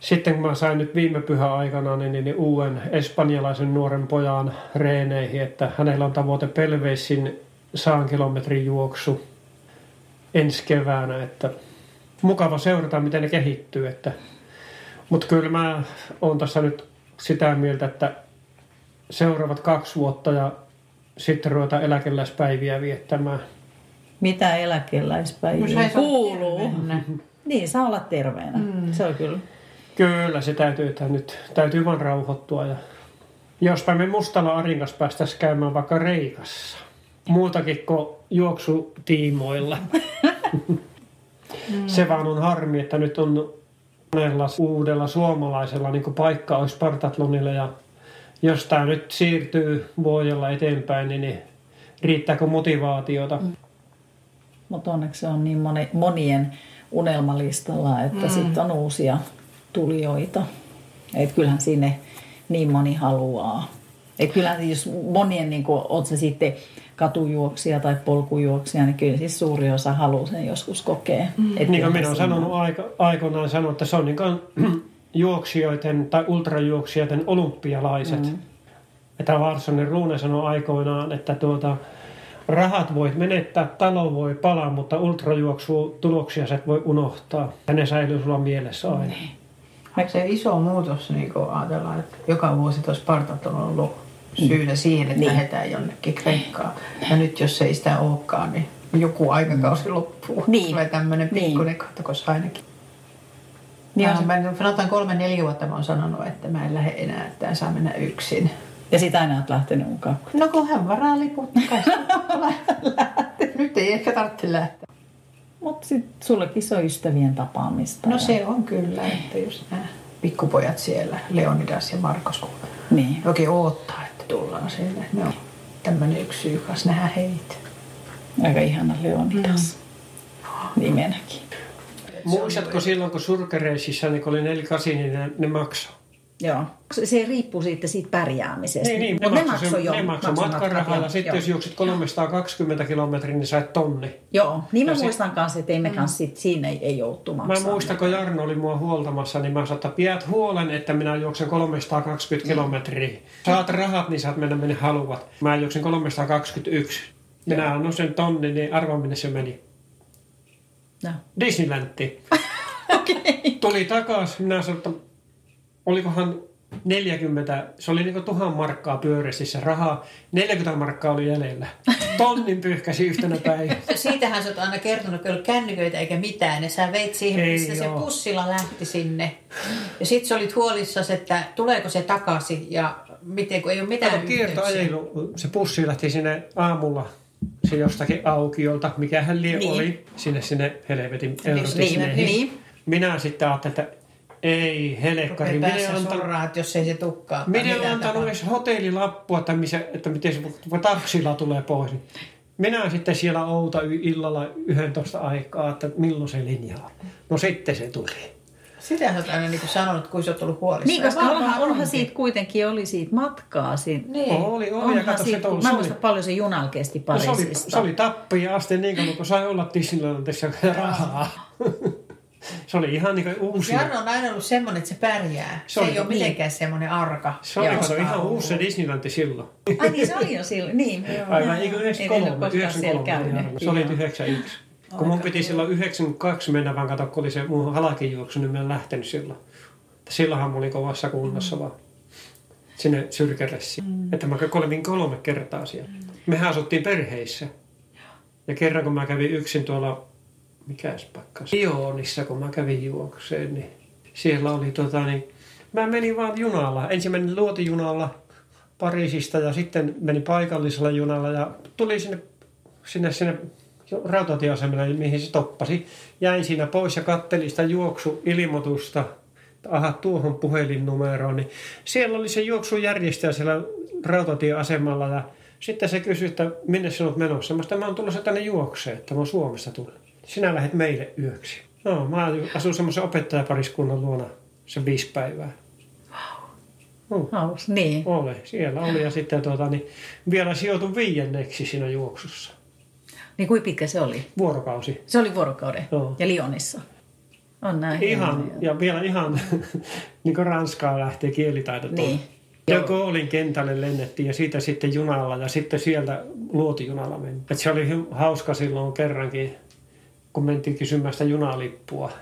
[SPEAKER 2] sitten kun mä sain nyt viime pyhä aikana niin, niin, niin uuden espanjalaisen nuoren pojan reeneihin, että hänellä on tavoite Pelveisin saan kilometrin juoksu ensi keväänä, että mukava seurata, miten ne kehittyy. Että, mutta kyllä mä oon tässä nyt sitä mieltä, että seuraavat kaksi vuotta ja sitten ruveta eläkeläispäiviä viettämään.
[SPEAKER 1] Mitä
[SPEAKER 3] No,
[SPEAKER 1] eläkeläispäiviä
[SPEAKER 3] olla
[SPEAKER 1] kuuluu? Niin, saa olla terveenä. Mm. Se on kyllä.
[SPEAKER 2] Kyllä se täytyy, että nyt täytyy vaan rauhoittua. Ja jospa me mustalla arinkas päästäisiin käymään vaikka Reikassa. Muutakin kuin juoksutiimoilla. Se vaan on harmi, että nyt on monella uudella suomalaisella niin paikka olisi Spartatlonille ja jos tämä nyt siirtyy vuodella eteenpäin, niin, niin riittääkö motivaatiota? Mm.
[SPEAKER 1] Mutta onneksi se on niin moni, monien unelmalistalla, että mm. sitten on uusia tulijoita. Et kyllähän sinne niin moni haluaa. Et kyllähän jos monien, niin oot se sitten katujuoksija tai polkujuoksija, niin kyllä siis suuri osa haluaa sen joskus kokea. Mm. Et
[SPEAKER 2] Niin kuin minä olen sanonut aika, aikoinaan sanonut, että se on niin kuin juoksijoiden tai ultrajuoksijoiden olympialaiset. Mm. Että Larssonin Ruune sanoi aikoinaan, että tuota, rahat voit menettää, talo voi palaa, mutta ultrajuoksu tuloksia sä et voi unohtaa. Ja ne säilyy sulla mielessä aina.
[SPEAKER 1] Niin.
[SPEAKER 3] Eikö se iso muutos, niin kun ajatellaan, että joka vuosi tuossa Spartat on ollut syynä siihen, että
[SPEAKER 1] Niin.
[SPEAKER 3] lähdetään jonnekin Kreikkaan. Ja nyt jos ei sitä olekaan, niin joku aikakausi loppuu.
[SPEAKER 1] Niin.
[SPEAKER 3] Tulee tämmöinen
[SPEAKER 1] Niin.
[SPEAKER 3] pikkuinen kattokos ainakin.
[SPEAKER 1] Niin on
[SPEAKER 3] Mä,
[SPEAKER 1] se-
[SPEAKER 3] mä, sanotaan kolme, neljä vuotta mä oon sanonut, että mä en lähde enää, että en saa mennä yksin.
[SPEAKER 1] Ja sitä aina olet lähtenyt mukaan.
[SPEAKER 3] No kun hän varaa liput, niin Nyt ei ehkä tarvitse lähteä.
[SPEAKER 1] Mutta sitten sullekin se on ystävien tapaamista.
[SPEAKER 3] No
[SPEAKER 1] ja-
[SPEAKER 3] se on kyllä, että just nämä pikkupojat siellä, Leonidas ja Markos, kun
[SPEAKER 1] Niin.
[SPEAKER 3] oikein odottaa, että tullaan sinne. Ne on tämmöinen yksi syy kanssa nähdä heitä.
[SPEAKER 1] Aika ihana Leonidas. Mm. Nimenäkin.
[SPEAKER 2] Muistatko silloin, kun surkereisissä niin kun oli 48, niin ne, ne maksoi?
[SPEAKER 1] Joo. Se, riippuu siitä, siitä pärjäämisestä.
[SPEAKER 2] Niin, niin,
[SPEAKER 1] Mut
[SPEAKER 2] ne maksoi sen-
[SPEAKER 1] jo.
[SPEAKER 2] ne maksoi
[SPEAKER 1] maksoi joo,
[SPEAKER 2] sitten
[SPEAKER 1] joo.
[SPEAKER 2] jos juoksit 320 kilometriä, niin sait tonni.
[SPEAKER 1] Joo, niin mä
[SPEAKER 2] Ja se-
[SPEAKER 1] muistan kanssa, että ei me kanssa sit, siinä ei, ei joutu
[SPEAKER 2] Mä
[SPEAKER 1] maksamaan.
[SPEAKER 2] muistan, kun Jarno oli mua huoltamassa, niin mä sanoin, että pidät huolen, että minä juoksen 320 kilometriä. Saat rahat, niin saat mennä minne haluat. Mä juoksin 321. Minä annoin sen tonni, niin arva minne se meni.
[SPEAKER 1] No.
[SPEAKER 2] Disneylantiin. Tuli takas, minä sanoin, että olikohan 40, se oli niinku tuhan markkaa pyörissä rahaa, 40 markkaa oli jäljellä. Tonnin pyyhkäsi yhtenä päivänä.
[SPEAKER 3] Siitähän sä oot aina kertonut, että ei kännyköitä eikä mitään. Ja sä veit siihen,
[SPEAKER 2] Ei
[SPEAKER 3] missä se
[SPEAKER 2] oo.
[SPEAKER 3] pussilla lähti sinne. Ja sit sä olit huolissasi, että tuleeko se takaisin ja miten, kun ei ole mitään
[SPEAKER 2] kiertoajelu, se pussi lähti sinne aamulla se jostakin aukiolta, mikä hän lie
[SPEAKER 1] Niin.
[SPEAKER 2] oli, sinne sinne helvetin
[SPEAKER 1] Niin,
[SPEAKER 2] Eurodisneyhin.
[SPEAKER 1] niin.
[SPEAKER 2] Minä sitten ajattelin, että ei helkkari,
[SPEAKER 3] Rupeaa päässä
[SPEAKER 2] antanut,
[SPEAKER 3] että jos ei se tukkaa.
[SPEAKER 2] minä en antanut edes hotellilappua, että, missä, että miten se taksilla tulee pois. Minä sitten siellä outa illalla 11 aikaa, että milloin se linjaa. No sitten se tuli.
[SPEAKER 3] Sitä sä oot aina niin sanonut, kun sä oot ollut huolissaan.
[SPEAKER 1] Niin, koska onhan, onhan
[SPEAKER 3] onkin.
[SPEAKER 1] siitä kuitenkin oli siitä matkaa. Siitä,
[SPEAKER 3] Niin.
[SPEAKER 2] Oli, oli, ja
[SPEAKER 1] onhan
[SPEAKER 2] kato, se,
[SPEAKER 1] siitä, mä
[SPEAKER 2] se,
[SPEAKER 1] en
[SPEAKER 2] oli,
[SPEAKER 1] muista paljon se junalla kesti
[SPEAKER 2] no, se, oli,
[SPEAKER 1] Pariisista.
[SPEAKER 2] se oli tappia asti niin kauan, kun sai olla Disneylandissa rahaa. se oli ihan niin uusi.
[SPEAKER 3] Jarno on aina ollut semmoinen, että se pärjää. Se,
[SPEAKER 2] Se oli-
[SPEAKER 3] ei ole mitenkään semmoinen arka.
[SPEAKER 2] Se oli kato, ihan uusi se Disneylanti silloin.
[SPEAKER 1] Ai niin, se oli jo silloin. Niin.
[SPEAKER 2] Aivan, eikö
[SPEAKER 1] En ollut
[SPEAKER 2] 93,
[SPEAKER 1] koskaan siellä
[SPEAKER 2] 93
[SPEAKER 1] käynyt.
[SPEAKER 2] Jarno. Se oli
[SPEAKER 1] Joo.
[SPEAKER 2] 91. Kun mun piti silloin 92 mennä, vaan kato, kun oli se mun halakijuoksu, niin mä en lähtenyt silloin. Silloinhan mä olin kovassa kunnossa mm. vaan sinne syrkäressiin. Mm. Että mä kolmin kolme kertaa siellä. Mm. Mehän asuttiin perheissä. Ja kerran kun mä kävin yksin tuolla, mikäs paikka, Sionissa, kun mä kävin juokseen, niin siellä oli tota niin, mä menin vaan junalla. Ensin menin luotijunalla Pariisista ja sitten menin paikallisella junalla ja tuli sinne, sinne, sinne rautatieasemalle, mihin se toppasi. Jäin siinä pois ja kattelin sitä juoksuilmoitusta, aha, tuohon puhelinnumeroon, niin siellä oli se juoksujärjestäjä siellä rautatieasemalla ja sitten se kysyi, että minne sinut menossa. Mä mä oon tulossa tänne juokseen, että mä oon Suomesta tullut. Sinä lähdet meille yöksi. No, mä asun semmoisen opettajapariskunnan luona se viisi päivää.
[SPEAKER 1] Mm. Haus, niin.
[SPEAKER 2] Ole, siellä oli ja sitten tuota, niin vielä sijoitun viienneksi siinä juoksussa.
[SPEAKER 1] Niin kuin pitkä se oli?
[SPEAKER 2] Vuorokausi.
[SPEAKER 1] Se oli vuorokauden Joo. ja Lionissa. On näin.
[SPEAKER 2] Ihan, ja vielä ihan niin kuin Ranskaa lähtee kielitaito. Niin. Joko olin kentälle lennettiin ja siitä sitten junalla ja sitten sieltä luotijunalla meni. Et se oli hauska silloin kerrankin, kun mentiin kysymään sitä junalippua.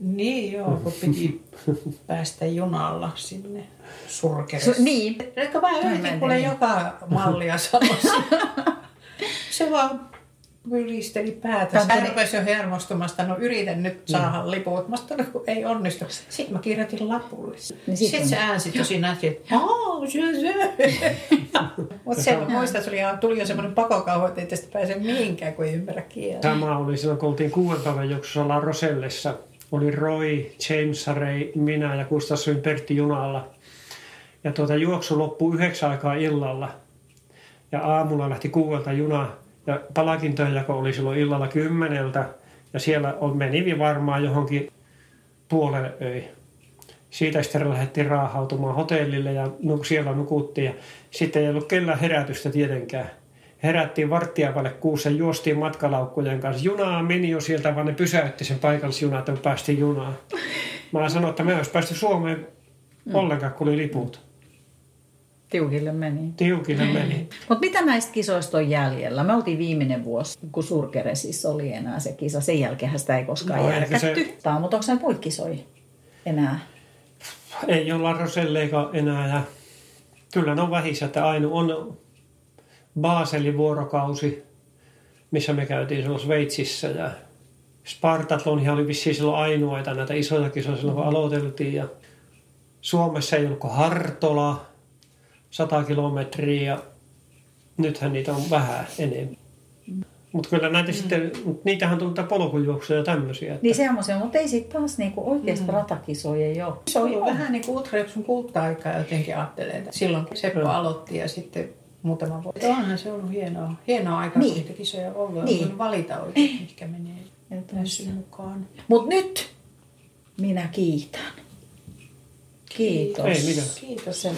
[SPEAKER 3] Niin joo, kun piti päästä junalla sinne surkeressa.
[SPEAKER 1] Su- niin.
[SPEAKER 3] Ehkä mä yritin kuule joka mallia sanoa. se vaan ylisteli päätä. Hän rupesi jo hermostumasta, no yritän nyt saada mm. liput. Mä sanoin, kun ei onnistu. Sitten mä kirjoitin lapulle. Niin sitten sit se äänsi tosi nätti, että Mutta se muistan, että tuli jo semmoinen pakokauhu, että ei tästä pääse mihinkään, kun ei ymmärrä kieltä.
[SPEAKER 2] Sama oli silloin, kun oltiin kuuden päivän juoksussa Rosellessa. Oli Roy, James Harrey, minä ja Gustafsson Pertti junalla. Ja tuota, juoksu loppui yhdeksän aikaa illalla. Ja aamulla lähti kuudelta juna ja palakintojen jako oli silloin illalla kymmeneltä ja siellä meni varmaan johonkin puolelle öi. Siitä sitten lähdettiin raahautumaan hotellille ja siellä nukuttiin ja sitten ei ollut kellään herätystä tietenkään. Herättiin varttia vaille kuussa ja juostiin matkalaukkujen kanssa. Junaa meni jo sieltä, vaan ne pysäytti sen paikallisjunaa, että päästiin junaan. Mä sanoin, että me olisi päästy Suomeen mm. ollenkaan, kun oli liput.
[SPEAKER 1] Tiukille meni.
[SPEAKER 2] Tiukille meni.
[SPEAKER 1] Mutta mitä näistä kisoista on jäljellä? Me oltiin viimeinen vuosi, kun Surkeresissa oli enää se kisa. Sen jälkeen sitä ei koskaan no, järkätty. Se... Mutta onko se muita kisoja enää?
[SPEAKER 2] Ei olla Roselleika enää. Ja kyllä ne on vähissä, että aina on Baselin vuorokausi, missä me käytiin silloin Sveitsissä ja Spartatlonihan oli vissiin silloin ainoita näitä isoja kisoja silloin, kun aloiteltiin. Ja Suomessa ei ollut kuin Hartola, 100 kilometriä ja nythän niitä on vähän enemmän. Mutta kyllä näitä mm. sitten, niitähän tulee polkujuoksuja ja tämmöisiä. Että...
[SPEAKER 1] Niin semmoisia, mutta ei sitten taas niinku oikeasti mm. ratakisoja ei ole.
[SPEAKER 3] Se on ollut vähän niin kuin ultrajuoksun kulta-aikaa jotenkin ajattelee. Silloin Seppo mm. aloitti ja sitten muutama vuosi. Onhan se ollut hienoa, hienoa aikaa, niin. kun niitä kisoja on ollut. Niin. On valita oikein, mitkä menee täysin mukaan.
[SPEAKER 1] Mutta nyt minä kiitän. Kiitos.
[SPEAKER 2] Ei mitään.
[SPEAKER 3] Kiitos sen